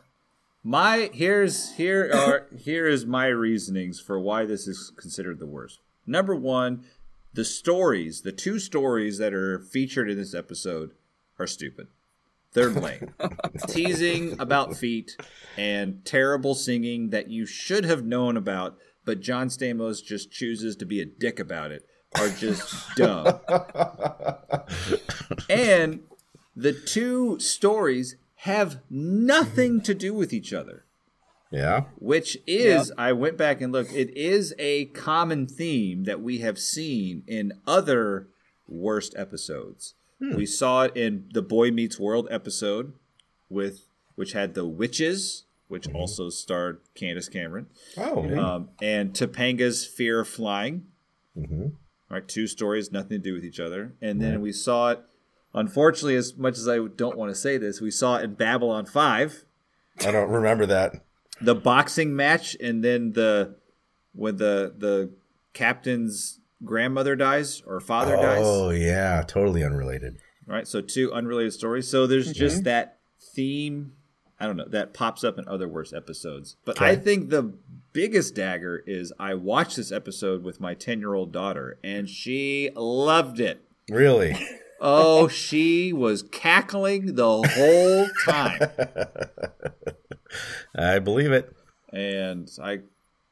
my here's here are here is my reasonings for why this is considered the worst. Number one, the stories, the two stories that are featured in this episode are stupid. They're lame. Teasing about feet and terrible singing that you should have known about, but John Stamos just chooses to be a dick about it are just dumb. and the two stories have nothing to do with each other Yeah. which is I went back and looked. It is a common theme that we have seen in other worst episodes. We saw it in the Boy Meets World episode with which had the witches, which also starred Candace Cameron, Oh, yeah. um, and Topanga's Fear of Flying. Mhm. Right, two stories, nothing to do with each other. And then we saw it. Unfortunately, as much as I don't want to say this, we saw it in Babylon Five I don't remember that. the boxing match and then the when the the captain's grandmother dies or father oh, dies Oh, yeah. Totally unrelated. right so two unrelated stories so there's just mhm. that theme i don't know that pops up in other worse episodes but i think the biggest dagger is i watched this episode with my 10 year old daughter and she loved it Really? oh she was cackling the whole time I believe it. and i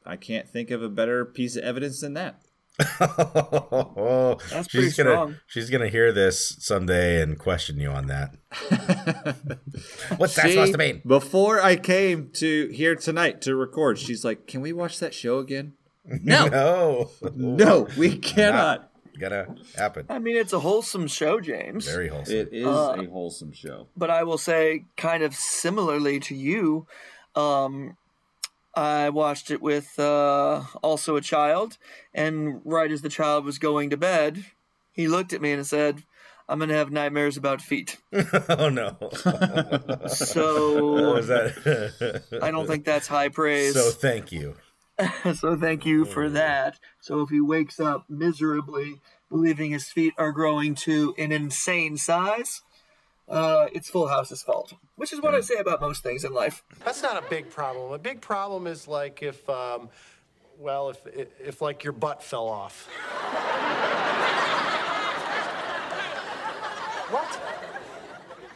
i can't think of a better piece of evidence than that That's pretty she's gonna strong. she's gonna hear this someday and question you on that. What's that She- supposed to mean? Before I came to here tonight to record, she's like, "Can we watch that show again?" No, No, no, we cannot. Gotta happen. I mean, it's a wholesome show, James. Very wholesome. It is Uh, a wholesome show. but I will say, kind of similarly to you, um, I watched it with uh, also a child, and right as the child was going to bed, he looked at me and said, "I'm gonna have nightmares about feet." oh no. So that? I don't think that's high praise. So thank you. so thank you for that. So if he wakes up miserably, believing his feet are growing to an insane size, uh, it's Full House's fault. Which is what I say about most things in life. That's not a big problem. A big problem is like if, um, well, if, if, if like your butt fell off. what?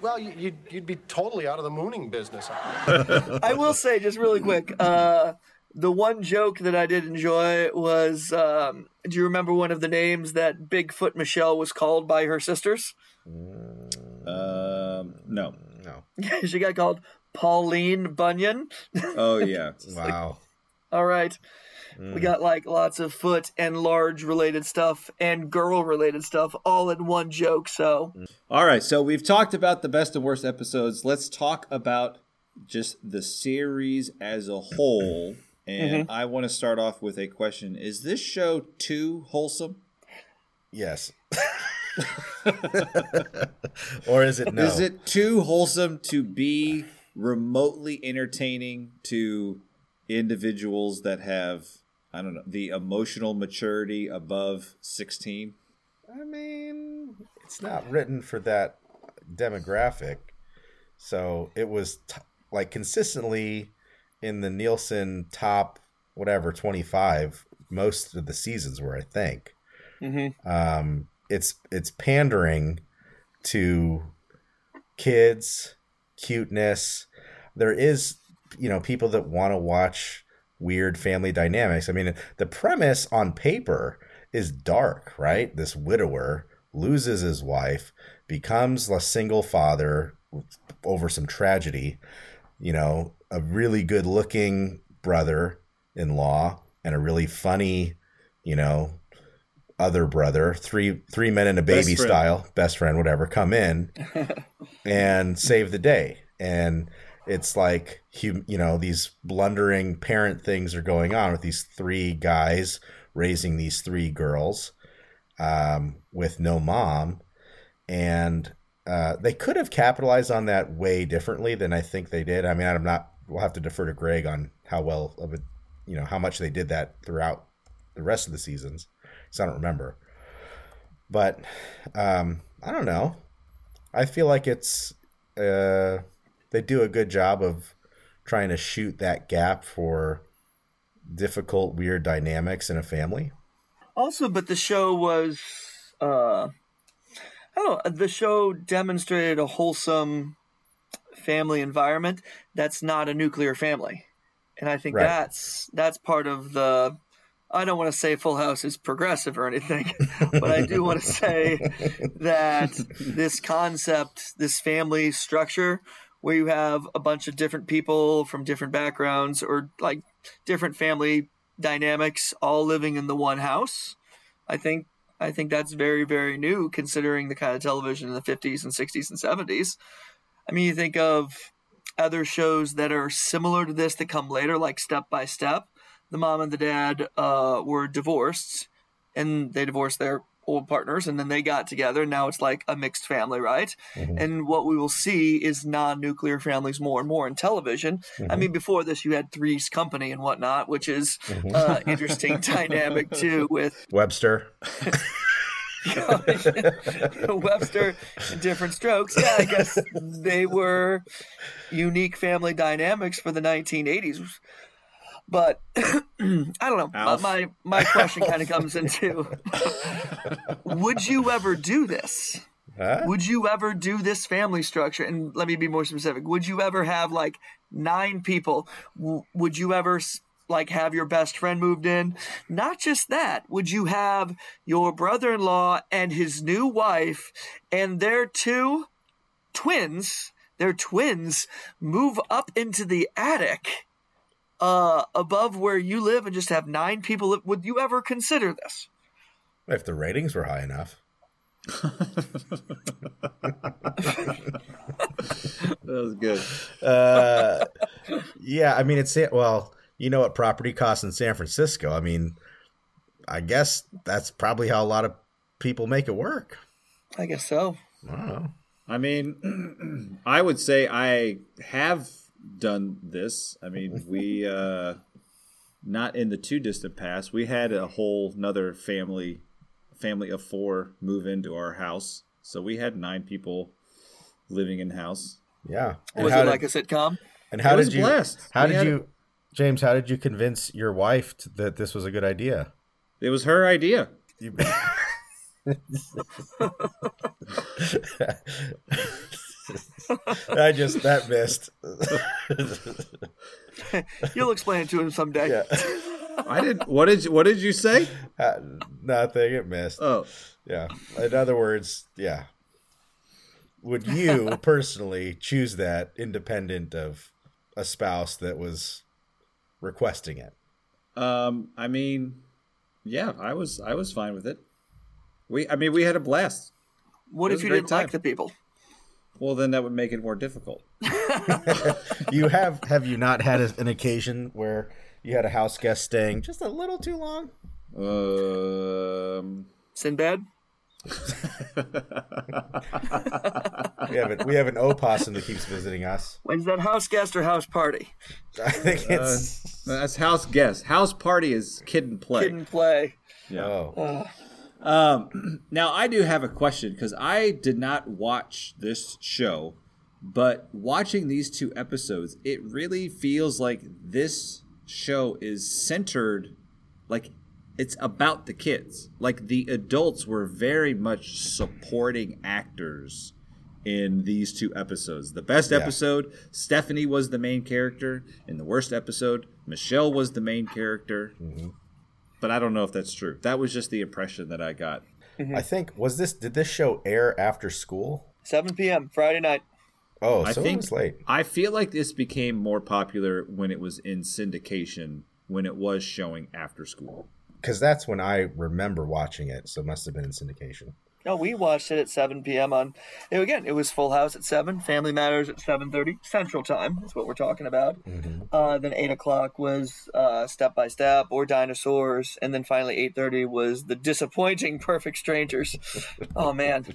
Well, you, you'd, you'd be totally out of the mooning business. I will say, just really quick, uh, the one joke that I did enjoy was um, do you remember one of the names that Bigfoot Michelle was called by her sisters? Um, no. No. she got called Pauline Bunyan. Oh yeah. Wow. All right. We got like lots of foot and large related stuff and girl related stuff all in one joke. So All right. So we've talked about the best and worst episodes. Let's talk about just the series as a whole. Mm-hmm. And I want to start off with a question: Is this show too wholesome? Yes. or is it no? Is it too wholesome to be remotely entertaining to individuals that have I don't know the emotional maturity above sixteen? I mean, it's not written for that demographic. So it was t- like consistently in the Nielsen top whatever 25 most of the seasons were, I think. Um, it's it's pandering to kids, cuteness. There is, you know, people that want to watch weird family dynamics. I mean, the premise on paper is dark, right? This widower loses his wife, becomes a single father over some tragedy. You know, a really good looking brother in law and a really funny, you know, other brother, three three men and a baby Best style, best friend, whatever, come in and save the day. And it's like you know these blundering parent things are going on with these three guys raising these three girls um, with no mom, and uh, they could have capitalized on that way differently than I think they did. I mean, I'm not. We'll have to defer to Greg on how well of it, you know, how much they did that throughout the rest of the seasons. So I don't remember, but um, I don't know. I feel like it's uh, they do a good job of trying to shoot that gap for difficult, weird dynamics in a family. Also, but the show was, uh, I don't know, the show demonstrated a wholesome family environment that's not a nuclear family. And I think Right. that's that's part of the I don't want to say Full House is progressive or anything, but I do want to say that this concept, this family structure, where you have a bunch of different people from different backgrounds or like different family dynamics all living in the one house, I think I think that's very very new considering the kind of television in the 50s and 60s and 70s. I mean, you think of other shows that are similar to this that come later, like Step by Step. The mom and the dad uh, were divorced, and they divorced their old partners, and then they got together. And now it's like a mixed family, right? And what we will see is non-nuclear families more and more in television. I mean, before this, you had Three's Company and whatnot, which is uh, interesting dynamic too with Webster. Webster different strokes. Yeah, I guess they were unique family dynamics for the 1980s. But I don't know. My, Alf. my my question kind of comes into: Would you ever do this? Huh? Would you ever do this family structure? And let me be more specific. Would you ever have like nine people? W- would you ever like have your best friend moved in? Not just that. Would you have your brother-in-law and his new wife and their two twins, their twins, move up into the attic uh, above where you live and just have nine people? li- Would you ever consider this? If the ratings were high enough. That was good. Uh, yeah, I mean it's well, you know what property costs in San Francisco. I mean, I guess that's probably how a lot of people make it work. I guess so. I don't know. I mean, I would say I have done this. I mean, we uh not in the too distant past. We had a whole another family family of 4 move into our house. So we had 9 people living in house. Yeah. And Was how it did- like a sitcom? And how It was did you? blessed. How We did had- you, James? How did you convince your wife t- that this was a good idea? It was her idea. You, I just that missed. You'll explain it to him someday. yeah, I did What did you, what did you say? Uh, nothing. It missed. Oh. Yeah. In other words, yeah. Would you personally choose that independent of a spouse that was requesting it? Um, I mean, yeah, I was I was fine with it. We, I mean, we had a blast. What It if you a didn't like the people? Well, then that would make it more difficult. You have have you not had a, an occasion where you had a house guest staying just a little too long? Um, Sinbad? We have an, we have an opossum that keeps visiting us. When's that house guest or house party? I think it's that's house guest. House party is kid and play. Kid and play. oh Um, now I do have a question because I did not watch this show, but watching these two episodes, it really feels like this show is centered, like it's about the kids. Like the adults were very much supporting actors in these two episodes. The best Yeah. episode, Stephanie was the main character. In the worst episode, Michelle was the main character. Mm-hmm. But I don't know if that's true. That was just the impression that I got. Mm-hmm. I think was this did this show air after school? 7 p.m. Friday night. Oh, I so think it was late. I feel like this became more popular when it was in syndication, when it was showing after school. Because that's when I remember watching it, so it must have been in syndication. No, we watched it at 7 p.m. on. you know, Again, it was Full House at 7, Family Matters at 7:30 Central Time. That's what we're talking about. Uh, then 8 o'clock was uh, Step by Step or Dinosaurs, and then finally 8:30 was the disappointing Perfect Strangers. oh man,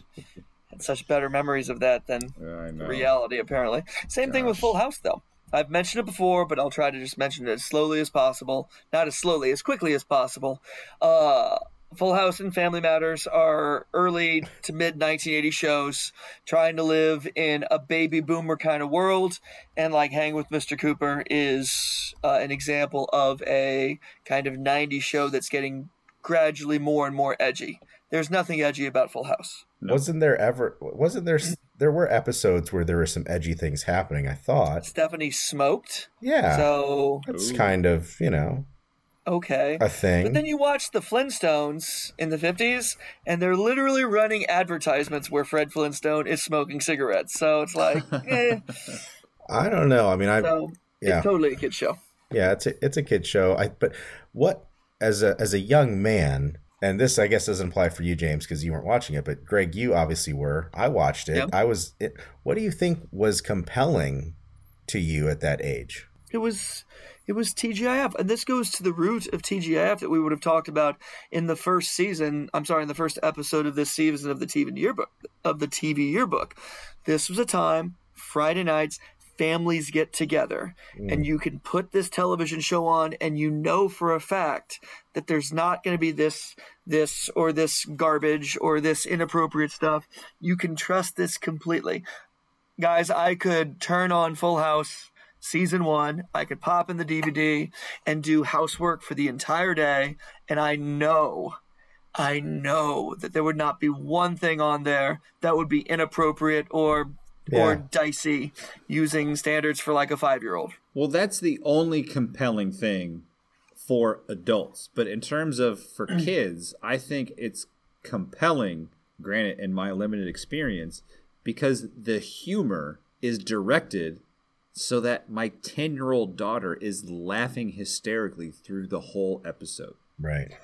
had such better memories of that than I reality. Apparently, same thing with Full House though. I've mentioned it before, but I'll try to just mention it as slowly as possible. Not as slowly, as quickly as possible. Uh, Full House and Family Matters are early to mid 1980 shows trying to live in a baby boomer kind of world. And like Hang with Mr. Cooper is uh, an example of a kind of 90s show that's getting gradually more and more edgy. There's nothing edgy about Full House. Wasn't there ever? Wasn't there? There were episodes where there were some edgy things happening. I thought. Stephanie smoked. Yeah, So, that's kind of you know okay. a thing. But then you watch the Flintstones in the 50s, and they're literally running advertisements where Fred Flintstone is smoking cigarettes. So it's like, eh. I don't know. I mean, I So yeah. it's totally a kid show. Yeah, it's a it's a kid show. I but what as a as a young man, and this I guess doesn't apply for you, James, because you weren't watching it. But Greg, you obviously were. I watched it. Yep. I was. It, what do you think was compelling to you at that age? It was it was TGIF, and this goes to the root of TGIF that we would have talked about in the first season. I'm sorry, in the first episode of this season of the TV yearbook of the TV yearbook. This was a time Friday nights families get together and mm. you can put this television show on and you know for a fact that there's not going to be this this or this garbage or this inappropriate stuff you can trust this completely guys, I could turn on Full House season one. I could pop in the DVD and do housework for the entire day. And I know, I know that there would not be one thing on there that would be inappropriate or or dicey using standards for like a five year old. Well, that's the only compelling thing for adults. But in terms of for kids, I think it's compelling, granted, in my limited experience, because the humor is directed so that my 10 year old daughter is laughing hysterically through the whole episode. Right.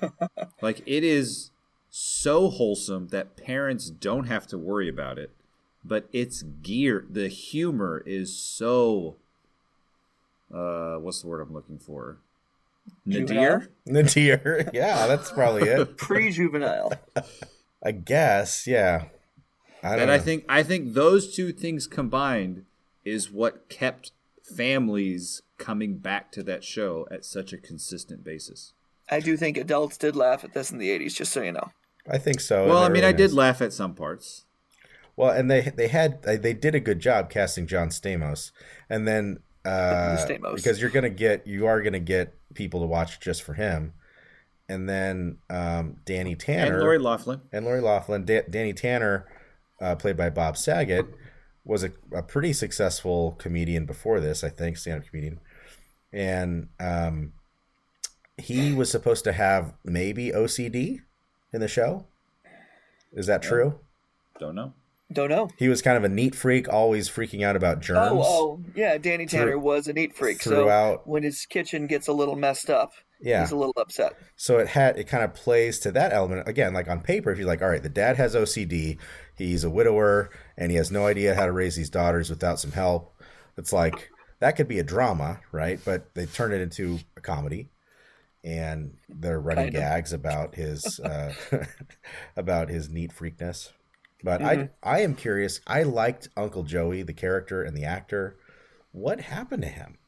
Like, it is so wholesome that parents don't have to worry about it. But it's gear. the humor is so. Uh, what's the word I'm looking for? Nadir? Nadir. Yeah, that's probably it. Pre juvenile. I guess. Yeah. I And know. I think I think those two things combined is what kept families coming back to that show at such a consistent basis. I do think adults did laugh at this in the 80s, just so you know. I think so. Well, I mean, I did laugh at some parts. Well, and they they had they they did a good job casting John Stamos, and then uh, Stamos. because you're gonna get you are gonna get people to watch just for him, and then um, Danny Tanner And Lori Loughlin. and Lori Loughlin, da- Danny Tanner, uh, played by Bob Saget, was a, a pretty successful comedian before this, I think, stand-up comedian, and um, he was supposed to have maybe OCD in the show. Is that true? Don't know. Don't know. He was kind of a neat freak, always freaking out about germs. Oh, oh, yeah. Danny Tanner Through- was a neat freak. throughout- So when his kitchen gets a little messed up, Yeah. he's a little upset. So it had it kind of plays to that element again. Like on paper, if you're like, all right, the dad has OCD, he's a widower, and he has no idea how to raise these daughters without some help. It's like that could be a drama, right? But they turn it into a comedy, and they're running Kind of. gags about his uh, about his neat freakness. But Mm-hmm. I I am curious. I liked Uncle Joey, the character and the actor. What happened to him?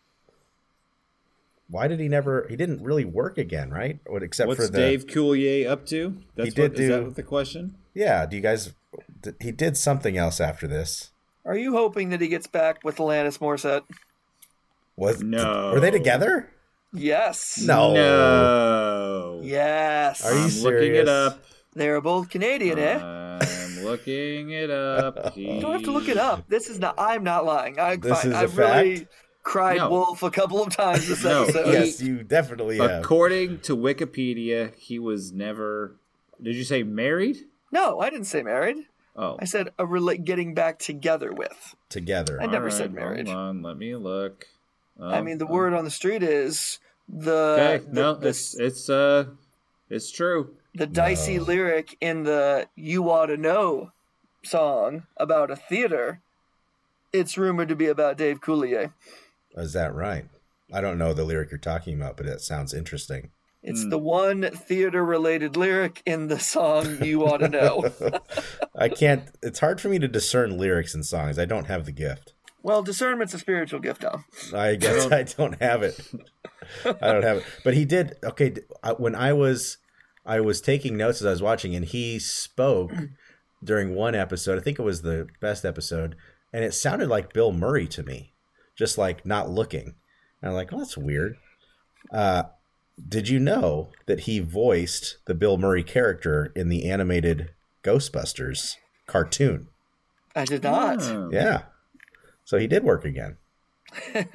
Why did he never? He didn't really work again, right? What except What's for the Dave Coulier up to? That's did what, is that do- what the question? Yeah, do you guys? He did something else after this. Are you hoping that he gets back with Alanis Morissette? Was No. Were they together? Yes. No. No. Yes. Are you I'm serious? looking it up. They're both Canadian, eh? I'm looking it up. You don't have to look it up. This is not. I'm not lying. I, This fine, is a I've really fact? cried No. wolf a couple of times this No, episode. Yes, you definitely have. According to Wikipedia, he was never. Did you say married? No, I didn't say married. Oh, I said a rela- getting back together with. Together. I never All said marriage. Hold on, let me look. I mean, the oh. word on the street is the. Okay, the- no, the- it's it's uh, it's true. The dicey No. lyric in the "You Ought to Know" song about a theater. It's rumored to be about Dave Coulier. Is that right? I don't know the lyric you're talking about, but it sounds interesting. It's hmm. the one theater-related lyric in the song "You Ought to Know." I can't. It's hard for me to discern lyrics in songs. I don't have the gift. well, discernment's a spiritual gift, Tom. I guess I don't have it. I don't have it. But he did. Okay, uh, when I was, I was taking notes as I was watching, and he spoke during one episode. I think it was the best episode, and it sounded like Bill Murray to me, just like not looking. And I'm like, oh, that's weird. Uh, did you know that he voiced the Bill Murray character in the animated Ghostbusters cartoon? I did not. Oh. Yeah. So he did work again.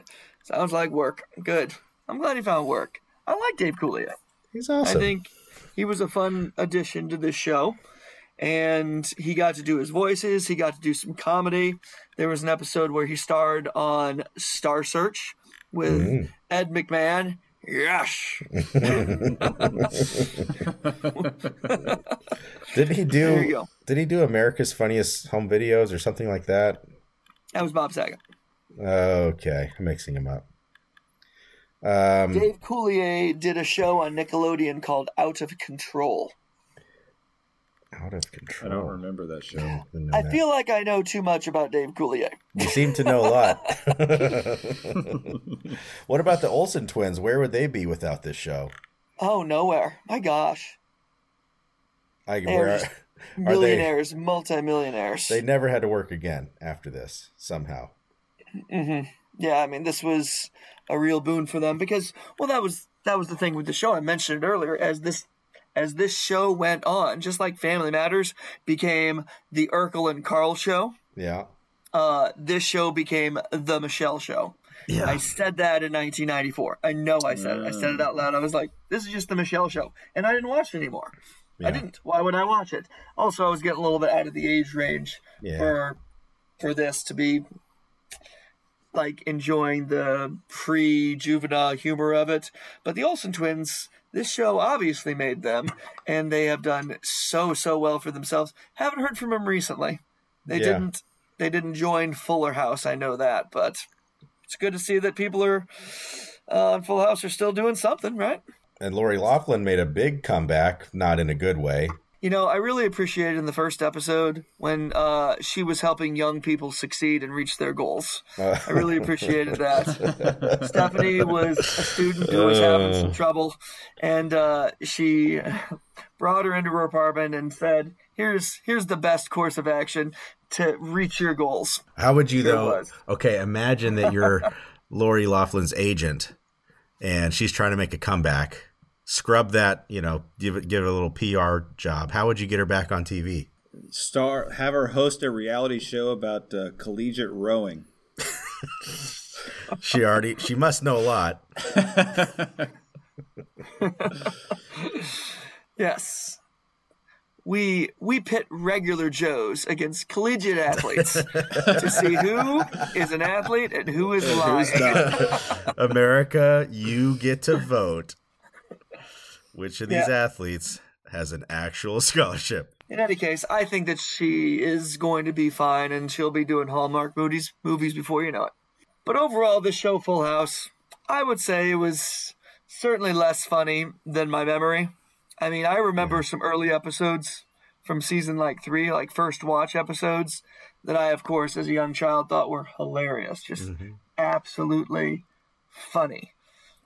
Sounds like work. Good. I'm glad he found work. I like Dave Coulier. He's awesome. I think he was a fun addition to this show. And he got to do his voices. He got to do some comedy. There was an episode where he starred on Star Search with Mm-hmm. Ed McMahon. Yes. Did he do? Did he do America's Funniest Home Videos or something like that? That was Bob Saget. Okay, I'm mixing him up. Um, Dave Coulier did a show on Nickelodeon called Out of Control. out of control. I don't remember that show. Didn't I that. feel like I know too much about Dave Coulier. you seem to know a lot. what about the Olsen twins? Where would they be without this show? Oh, nowhere. My gosh. I They're where just are they? Millionaires, multimillionaires. They never had to work again after this somehow. Yeah, I mean, this was a real boon for them because, well, that was that was the thing with the show. I mentioned it earlier. As this as this show went on, just like Family Matters became the Urkel and Carl show, Yeah. uh, this show became the Michelle show. yeah I said that in 1994. I know I said it. I said it out loud. I was like, "This is just the Michelle show," and I didn't watch it anymore. I didn't. Why would I watch it? Also, I was getting a little bit out of the age range Yeah. for for this to be like enjoying the pre-juvenile humor of it. But the Olsen twins, this show obviously made them, and they have done so so well for themselves. Haven't heard from them recently. They Yeah. didn't. They didn't join Fuller House. I know that, but it's good to see that people are uh, on Full House are still doing something, right? And Lori Loughlin made a big comeback, not in a good way. You know, I really appreciated in the first episode when uh, she was helping young people succeed and reach their goals. I really appreciated that. Stephanie was a student who was having some trouble, and uh, she brought her into her apartment and said, "Here's here's the best course of action to reach your goals." How would you though? Okay, imagine that you're Lori Loughlin's agent, and she's trying to make a comeback. Scrub that, you know, give it give it a little PR job. How would you get her back on TV? Star have her host a reality show about uh, collegiate rowing. She already she must know a lot. Yes. We we pit regular Joes against collegiate athletes to see who is an athlete and who is lying. Who's not? America, you get to vote. Which of these Yeah. athletes has an actual scholarship? In any case, I think that she is going to be fine and she'll be doing Hallmark movies movies before you know it. But overall, this show Full House, I would say it was certainly less funny than my memory. I mean, I remember some early episodes from season like three, like first watch episodes, that I, of course, as a young child, thought were hilarious, just mm-hmm. absolutely funny.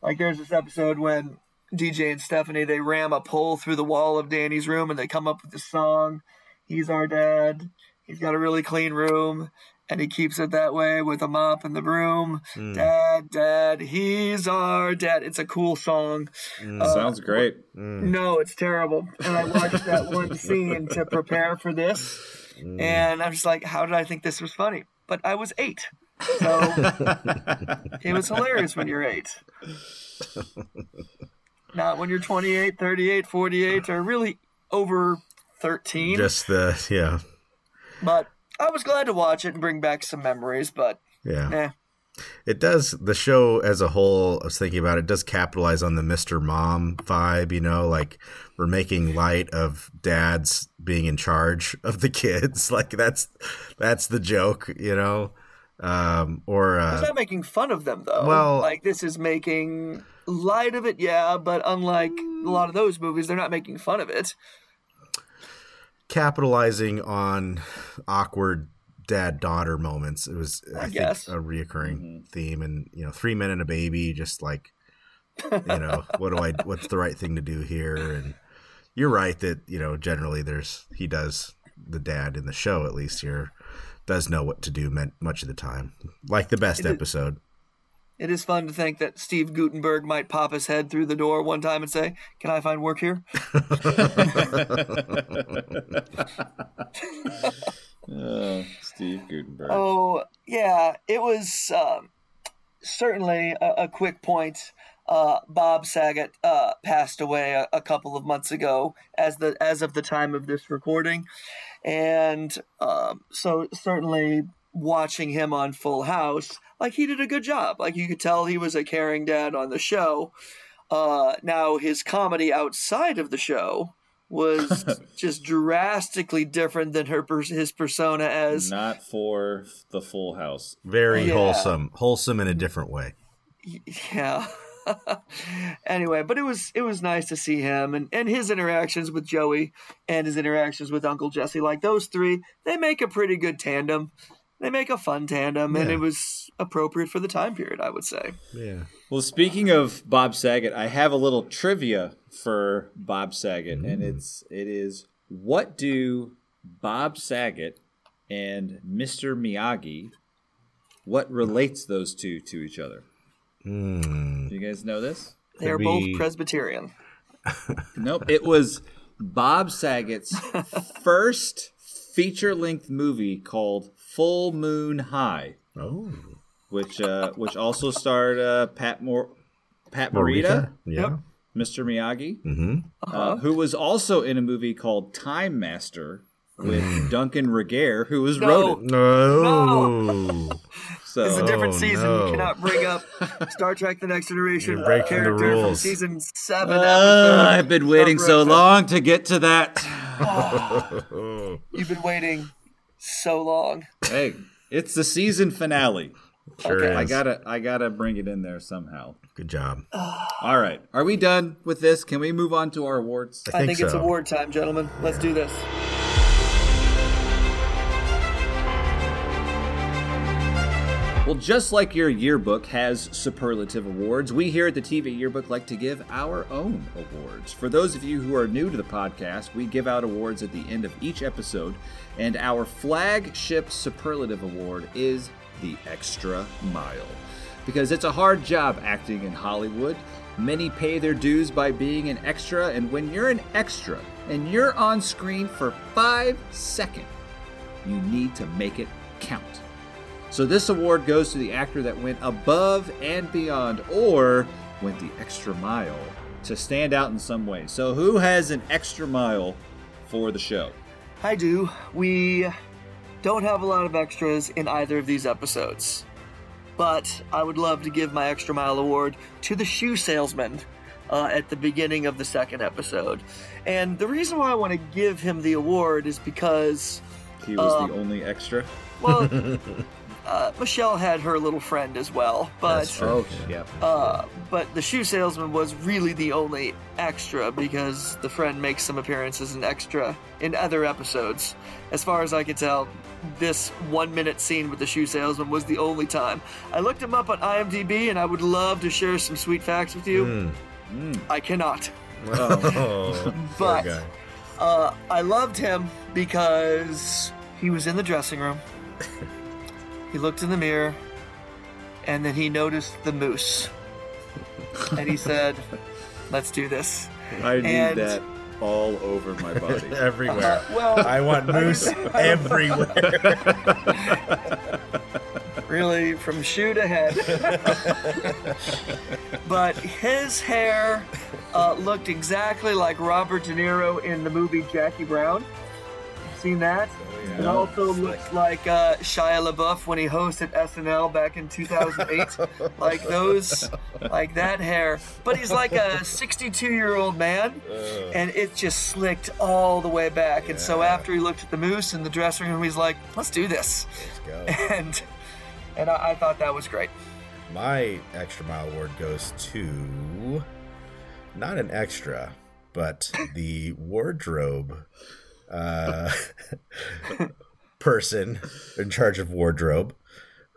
Like there's this episode when DJ and Stephanie they ram a pole through the wall of Danny's room and they come up with the song. He's our dad. He's got a really clean room and he keeps it that way with a mop and the broom. Hmm. Dad, dad, he's our dad. It's a cool song. Hmm. Uh, Sounds great. Hmm. No, it's terrible. And I watched that one scene to prepare for this, and I'm just like, how did I think this was funny? But I was eight, so it was hilarious when you're eight. Not when you're 28, 38, 48, or really over 13. Just the yeah, but I was glad to watch it and bring back some memories. But yeah. eh, It does the show as a whole. I was thinking about it. Does capitalize on the Mr. Mom vibe? You know, like we're making light of dads being in charge of the kids. Like that's that's the joke. You know, um, or It's uh, not making fun of them though. Well- like this is making light of it, yeah. But unlike a lot of those movies, they're not making fun of it. capitalizing on awkward dad daughter moments. It was I, think guess. a reoccurring theme, and you know, three men and a baby, just like you know, what do I? What's the right thing to do here? And you're right that you know, generally there's he does the dad in the show at least here does know what to do men- much of the time, like the best It is- episode. It is fun to think that Steve Guttenberg might pop his head through the door one time and say, "Can I find work here?" Uh, Steve Guttenberg. Oh, yeah, it was um, certainly a, a quick point. Uh, Bob Saget uh, passed away a, a couple of months ago, as the as of the time of this recording, and um, so certainly watching him on Full House, like he did a good job. Like you could tell he was a caring dad on the show. Uh, now his comedy outside of the show was just drastically different than her his persona as Not for the Full House. Very Yeah. wholesome, wholesome in a different way. yeah anyway but it was it was nice to see him and and his interactions with joey and his interactions with uncle jesse like those three they make a pretty good tandem they make a fun tandem and it was appropriate for the time period i would say Yeah. Well, speaking of Bob Saget, I have a little trivia for Bob Saget, and mm. it's it is what do Bob Saget and Mr. Miyagi what relates those two to each other? Hmm. Do you guys know this? they are we- both presbyterian Nope. It was Bob Saget's first feature length movie called Full Moon High, Oh. which uh, which also starred uh, Pat Mor- Pat Morita, Yeah. Yep. Mr. Miyagi, Mm-hmm. uh, who was also in a movie called Time Master with Mm. Duncan Regehr, who was No. Rodent. No. So it's a different Oh, season no. you cannot bring up star trek the next generation You're the character from season seven Uh, I've been waiting so Rosa. long to get to that. you've been waiting so long hey, it's the season finale. Sure Okay. is. I gotta, I gotta bring it in there somehow. Good job. All right, are we done with this? Can we move on to our awards? I I think, think it's award time, gentlemen. Let's do this. Well, just like your yearbook has superlative awards, we here at the TV Yearbook like to give our own awards. For those of you who are new to the podcast, we give out awards at the end of each episode, and our flagship superlative award is the Extra Mile. Because it's a hard job acting in Hollywood. Many pay their dues by being an extra, and when you're an extra and you're on screen for five seconds, you need to make it count. So this award goes to the actor that went above and beyond or went the extra mile to stand out in some way. So who has an extra mile for the show? I do. We don't have a lot of extras in either of these episodes. But I would love to give my Extra Mile Award to the shoe salesman uh, at the beginning of the second episode. And the reason why I want to give him the award is because, He was Um, the only extra. well, uh, Michelle had her little friend as well. But That's true. Oh, yeah. Uh, but the shoe salesman was really the only extra because the friend makes some appearances in extra in other episodes. As far as I can tell, this one minute scene with the shoe salesman was the only time. I looked him up on IMDb and I would love to share some sweet facts with you. Mm. I cannot. Oh, But- Uh, I loved him because he was in the dressing room. he looked in the mirror and then he noticed the moose. And he said, Let's do this. I need and- that all over my body. everywhere. Uh, well, I want moose everywhere. really, from shoe to head. but his hair uh, looked exactly like Robert De Niro in the movie Jackie Brown. Seen that. It also looks like uh, Shia LaBeouf when he hosted SNL back in 2008. like those, like that hair. But he's like a 62 year old man, and it just slicked all the way back. And so after he looked at the moose in the dressing room, he's like, "Let's do this." Go. And and I, I thought that was great. My extra mile award goes to not an extra, but the wardrobe uh, person in charge of wardrobe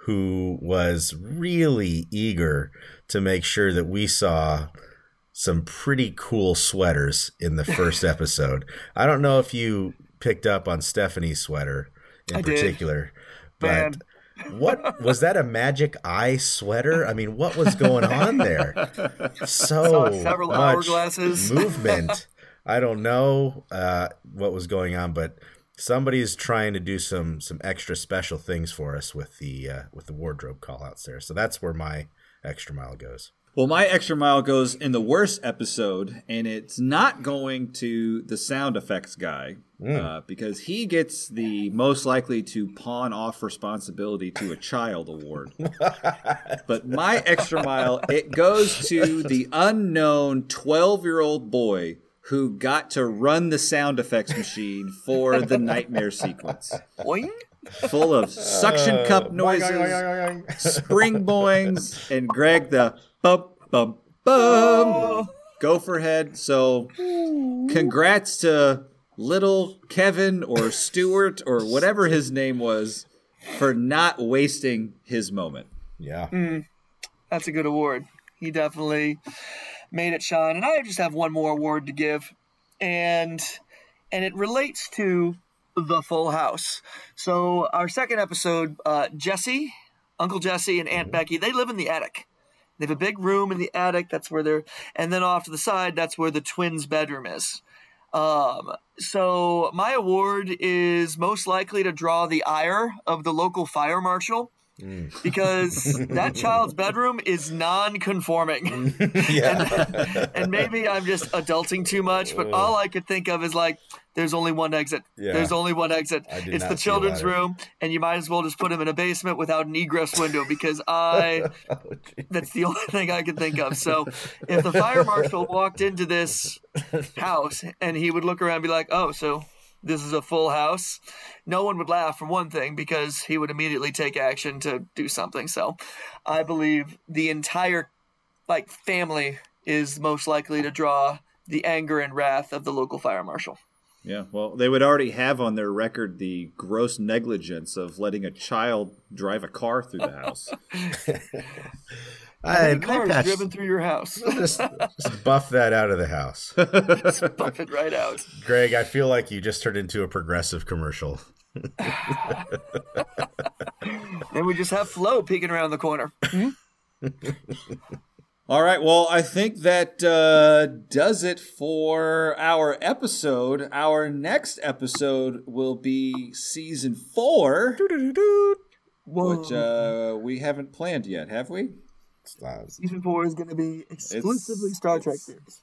who was really eager to make sure that we saw some pretty cool sweaters in the first episode. I don't know if you picked up on Stephanie's sweater in I did. particular, but Man. what was that a magic eye sweater? I mean, what was going on there? So several much hourglasses. movement. I don't know uh, what was going on, but somebody's trying to do some some extra special things for us with the uh, with the wardrobe call outs there. So that's where my extra mile goes. Well, my extra mile goes in the worst episode, and it's not going to the sound effects guy uh, because he gets the most likely to pawn off responsibility to a child award. but my extra mile it goes to the unknown twelve-year-old boy who got to run the sound effects machine for the nightmare sequence, Boing. full of suction cup noises spring boings and Greg the bump bump bum oh. gopher head. So congrats to little Kevin or Stuart or whatever his name was for not wasting his moment. Yeah. Hmm. That's a good award. He definitely made it shine. And I just have one more award to give, and and it relates to the Full House. So our second episode, uh, Jesse, Uncle Jesse, and Aunt Becky, they live in the attic. They have a big room in the attic. That's where they're, and then off to the side, that's where the twins' bedroom is. Um, so my award is most likely to draw the ire of the local fire marshal because that child's bedroom is non-conforming. Yeah. and maybe I'm just adulting too much, but all I could think of is like, there's only one exit. Yeah. There's only one exit. It's the children's room, and you might as well just put him in a basement without an egress window because I. Oh, that's the only thing I can think of. So if the fire marshal walked into this house and he would look around and be like, oh, so this is a full house, no one would laugh for one thing because he would immediately take action to do something. So I believe the entire like family is most likely to draw the anger and wrath of the local fire marshal. Yeah, well, they would already have on their record the gross negligence of letting a child drive a car through the house. I, the car is patched- driven through your house. just, just buff that out of the house. Buff it right out. Greg, I feel like you just turned into a progressive commercial. Then we just have Flo peeking around the corner. All right, well, I think that uh, does it for our episode. Our next episode will be season four, Whoa. which uh, we haven't planned yet, have we? Season four is going to be exclusively It's- Star Trek it's- series.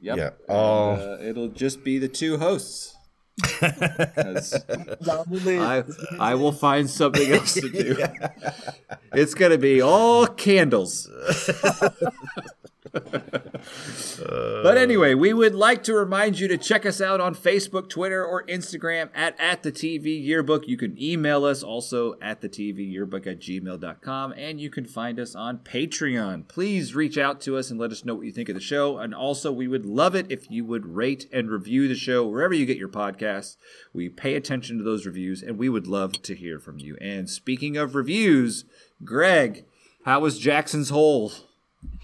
Yep. Yeah. Oh. uh, it'll just be the two hosts. 'Cause John will leave. I I will find something else to do. It's gonna be all candles. but anyway, we would like to remind you to check us out on Facebook, Twitter, or Instagram at, at the TV Yearbook. You can email us also at the TV Yearbook at gmail.com, and you can find us on Patreon. Please reach out to us and let us know what you think of the show. And also, we would love it if you would rate and review the show wherever you get your podcasts. We pay attention to those reviews, and we would love to hear from you. And speaking of reviews, Greg, how was Jackson's Hole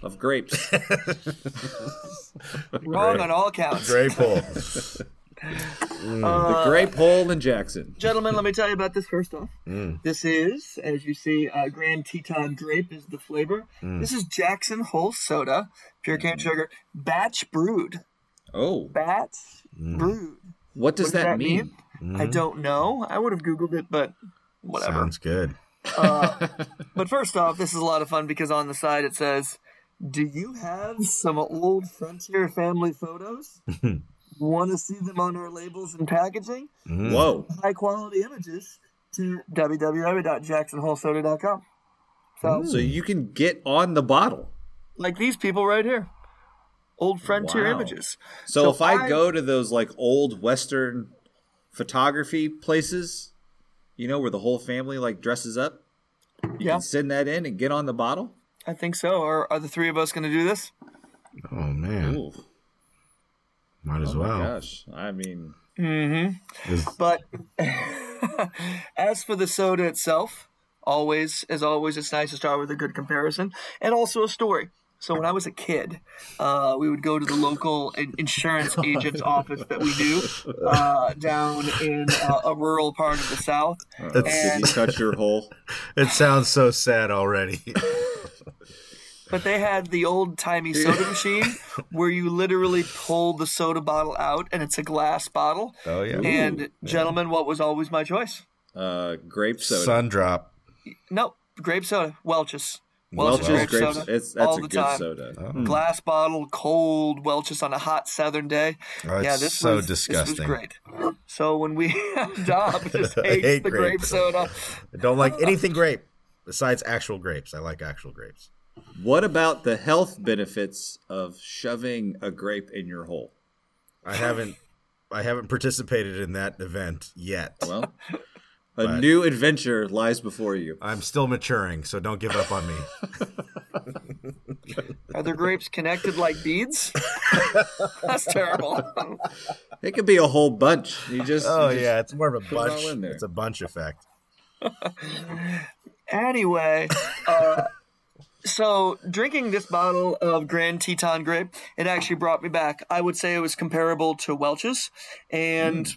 of grapes? Wrong on all counts. Great pull. Uh, the grape hole in Jackson. Gentlemen, let me tell you about this first off. Mm. This is, as you see, uh, Grand Teton Grape is the flavor. Mm. This is Jackson Hole Soda, pure cane mm. sugar, batch brewed. Oh, Batch brewed. what does What that, mean? I mm-hmm. don't know. I would have Googled it, but whatever. Sounds good. Uh, but first off, this is a lot of fun because on the side it says, "Do you have some old Frontier family photos?" Want to see them on our labels and packaging? Mm. Whoa. High quality images to www.jacksonholesoda.com. So, So you can get on the bottle. like these people right here, old Frontier Wow. images. So, So if I, I- go to those like old Western photography places, you know, where the whole family like dresses up, you Yeah. can send that in and get on the bottle. I think so. Are, are the three of us going to do this? Oh man, Ooh, might as oh my well. gosh! I mean, Is- But as for the soda itself, always, as always, it's nice to start with a good comparison and also a story. So when I was a kid, uh, we would go to the local insurance agent's office that we do uh, down in uh, a rural part of the South. did you touch your hole? it sounds so sad already. But they had the old timey soda machine where you literally pull the soda bottle out and it's a glass bottle. oh yeah, And gentlemen, what was always my choice? Uh, grape soda. sun drop. No, grape soda, Welch's. Welch's grape grape soda, It's, that's all a the good time. soda. Glass bottle, cold Welch's on a hot southern day. Oh, it's yeah, this so was, This disgusting. was great. So when we Dom just I hates hate the grape. grape soda. I don't like anything grape besides actual grapes. I like actual grapes. What about the health benefits of shoving a grape in your hole? I haven't I haven't participated in that event yet. Well, a new adventure lies before you. I'm still maturing, so don't give up on me. Are the grapes connected like beads? That's terrible. It could be a whole bunch. You just Oh you just- yeah, it's more of a bunch. It's a bunch effect. anyway, uh, so drinking this bottle of Grand Teton grape, it actually brought me back. I would say it was comparable to Welch's, and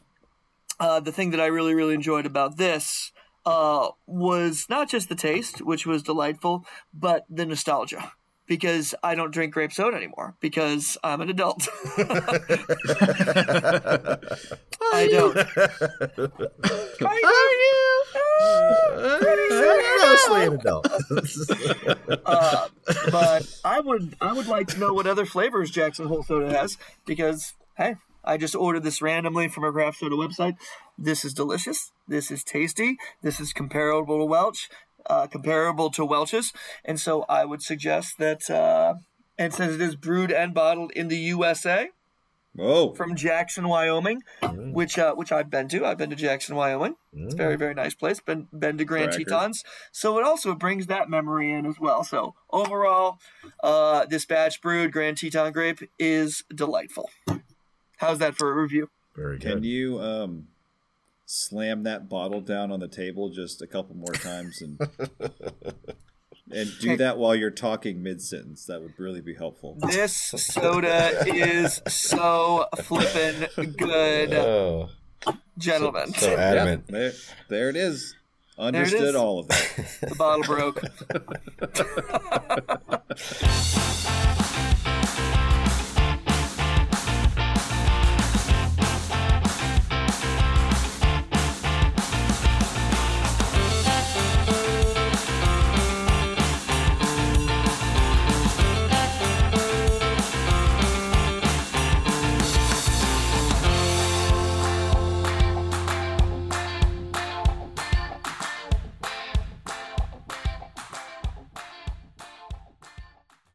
uh, the thing that I really, really enjoyed about this uh, was not just the taste, which was delightful, but the nostalgia. Because I don't drink grape soda anymore because I'm an adult. I don't. Mostly an adult. Uh, but I would I would like to know what other flavors Jackson Hole Soda has because hey, I just ordered this randomly from a craft soda website. This is delicious. This is tasty. This is comparable to Welch, uh, comparable to Welch's, and so I would suggest that. Uh, and since it is brewed and bottled in the USA Whoa. from Jackson, Wyoming, which uh, which I've been to. I've been to Jackson, Wyoming. It's a very very nice place. Been been to Grand Bragger. Tetons, so it also brings that memory in as well. So overall, uh, this batch brewed Grand Teton grape is delightful. How's that for a review? Very good. Can you um slam that bottle down on the table just a couple more times and and do that while you're talking mid sentence. That would really be helpful. This soda is so flippin' good, oh. gentlemen. So, so adamant. Yep, there, there, it is. Understood it is. all of that. the bottle broke.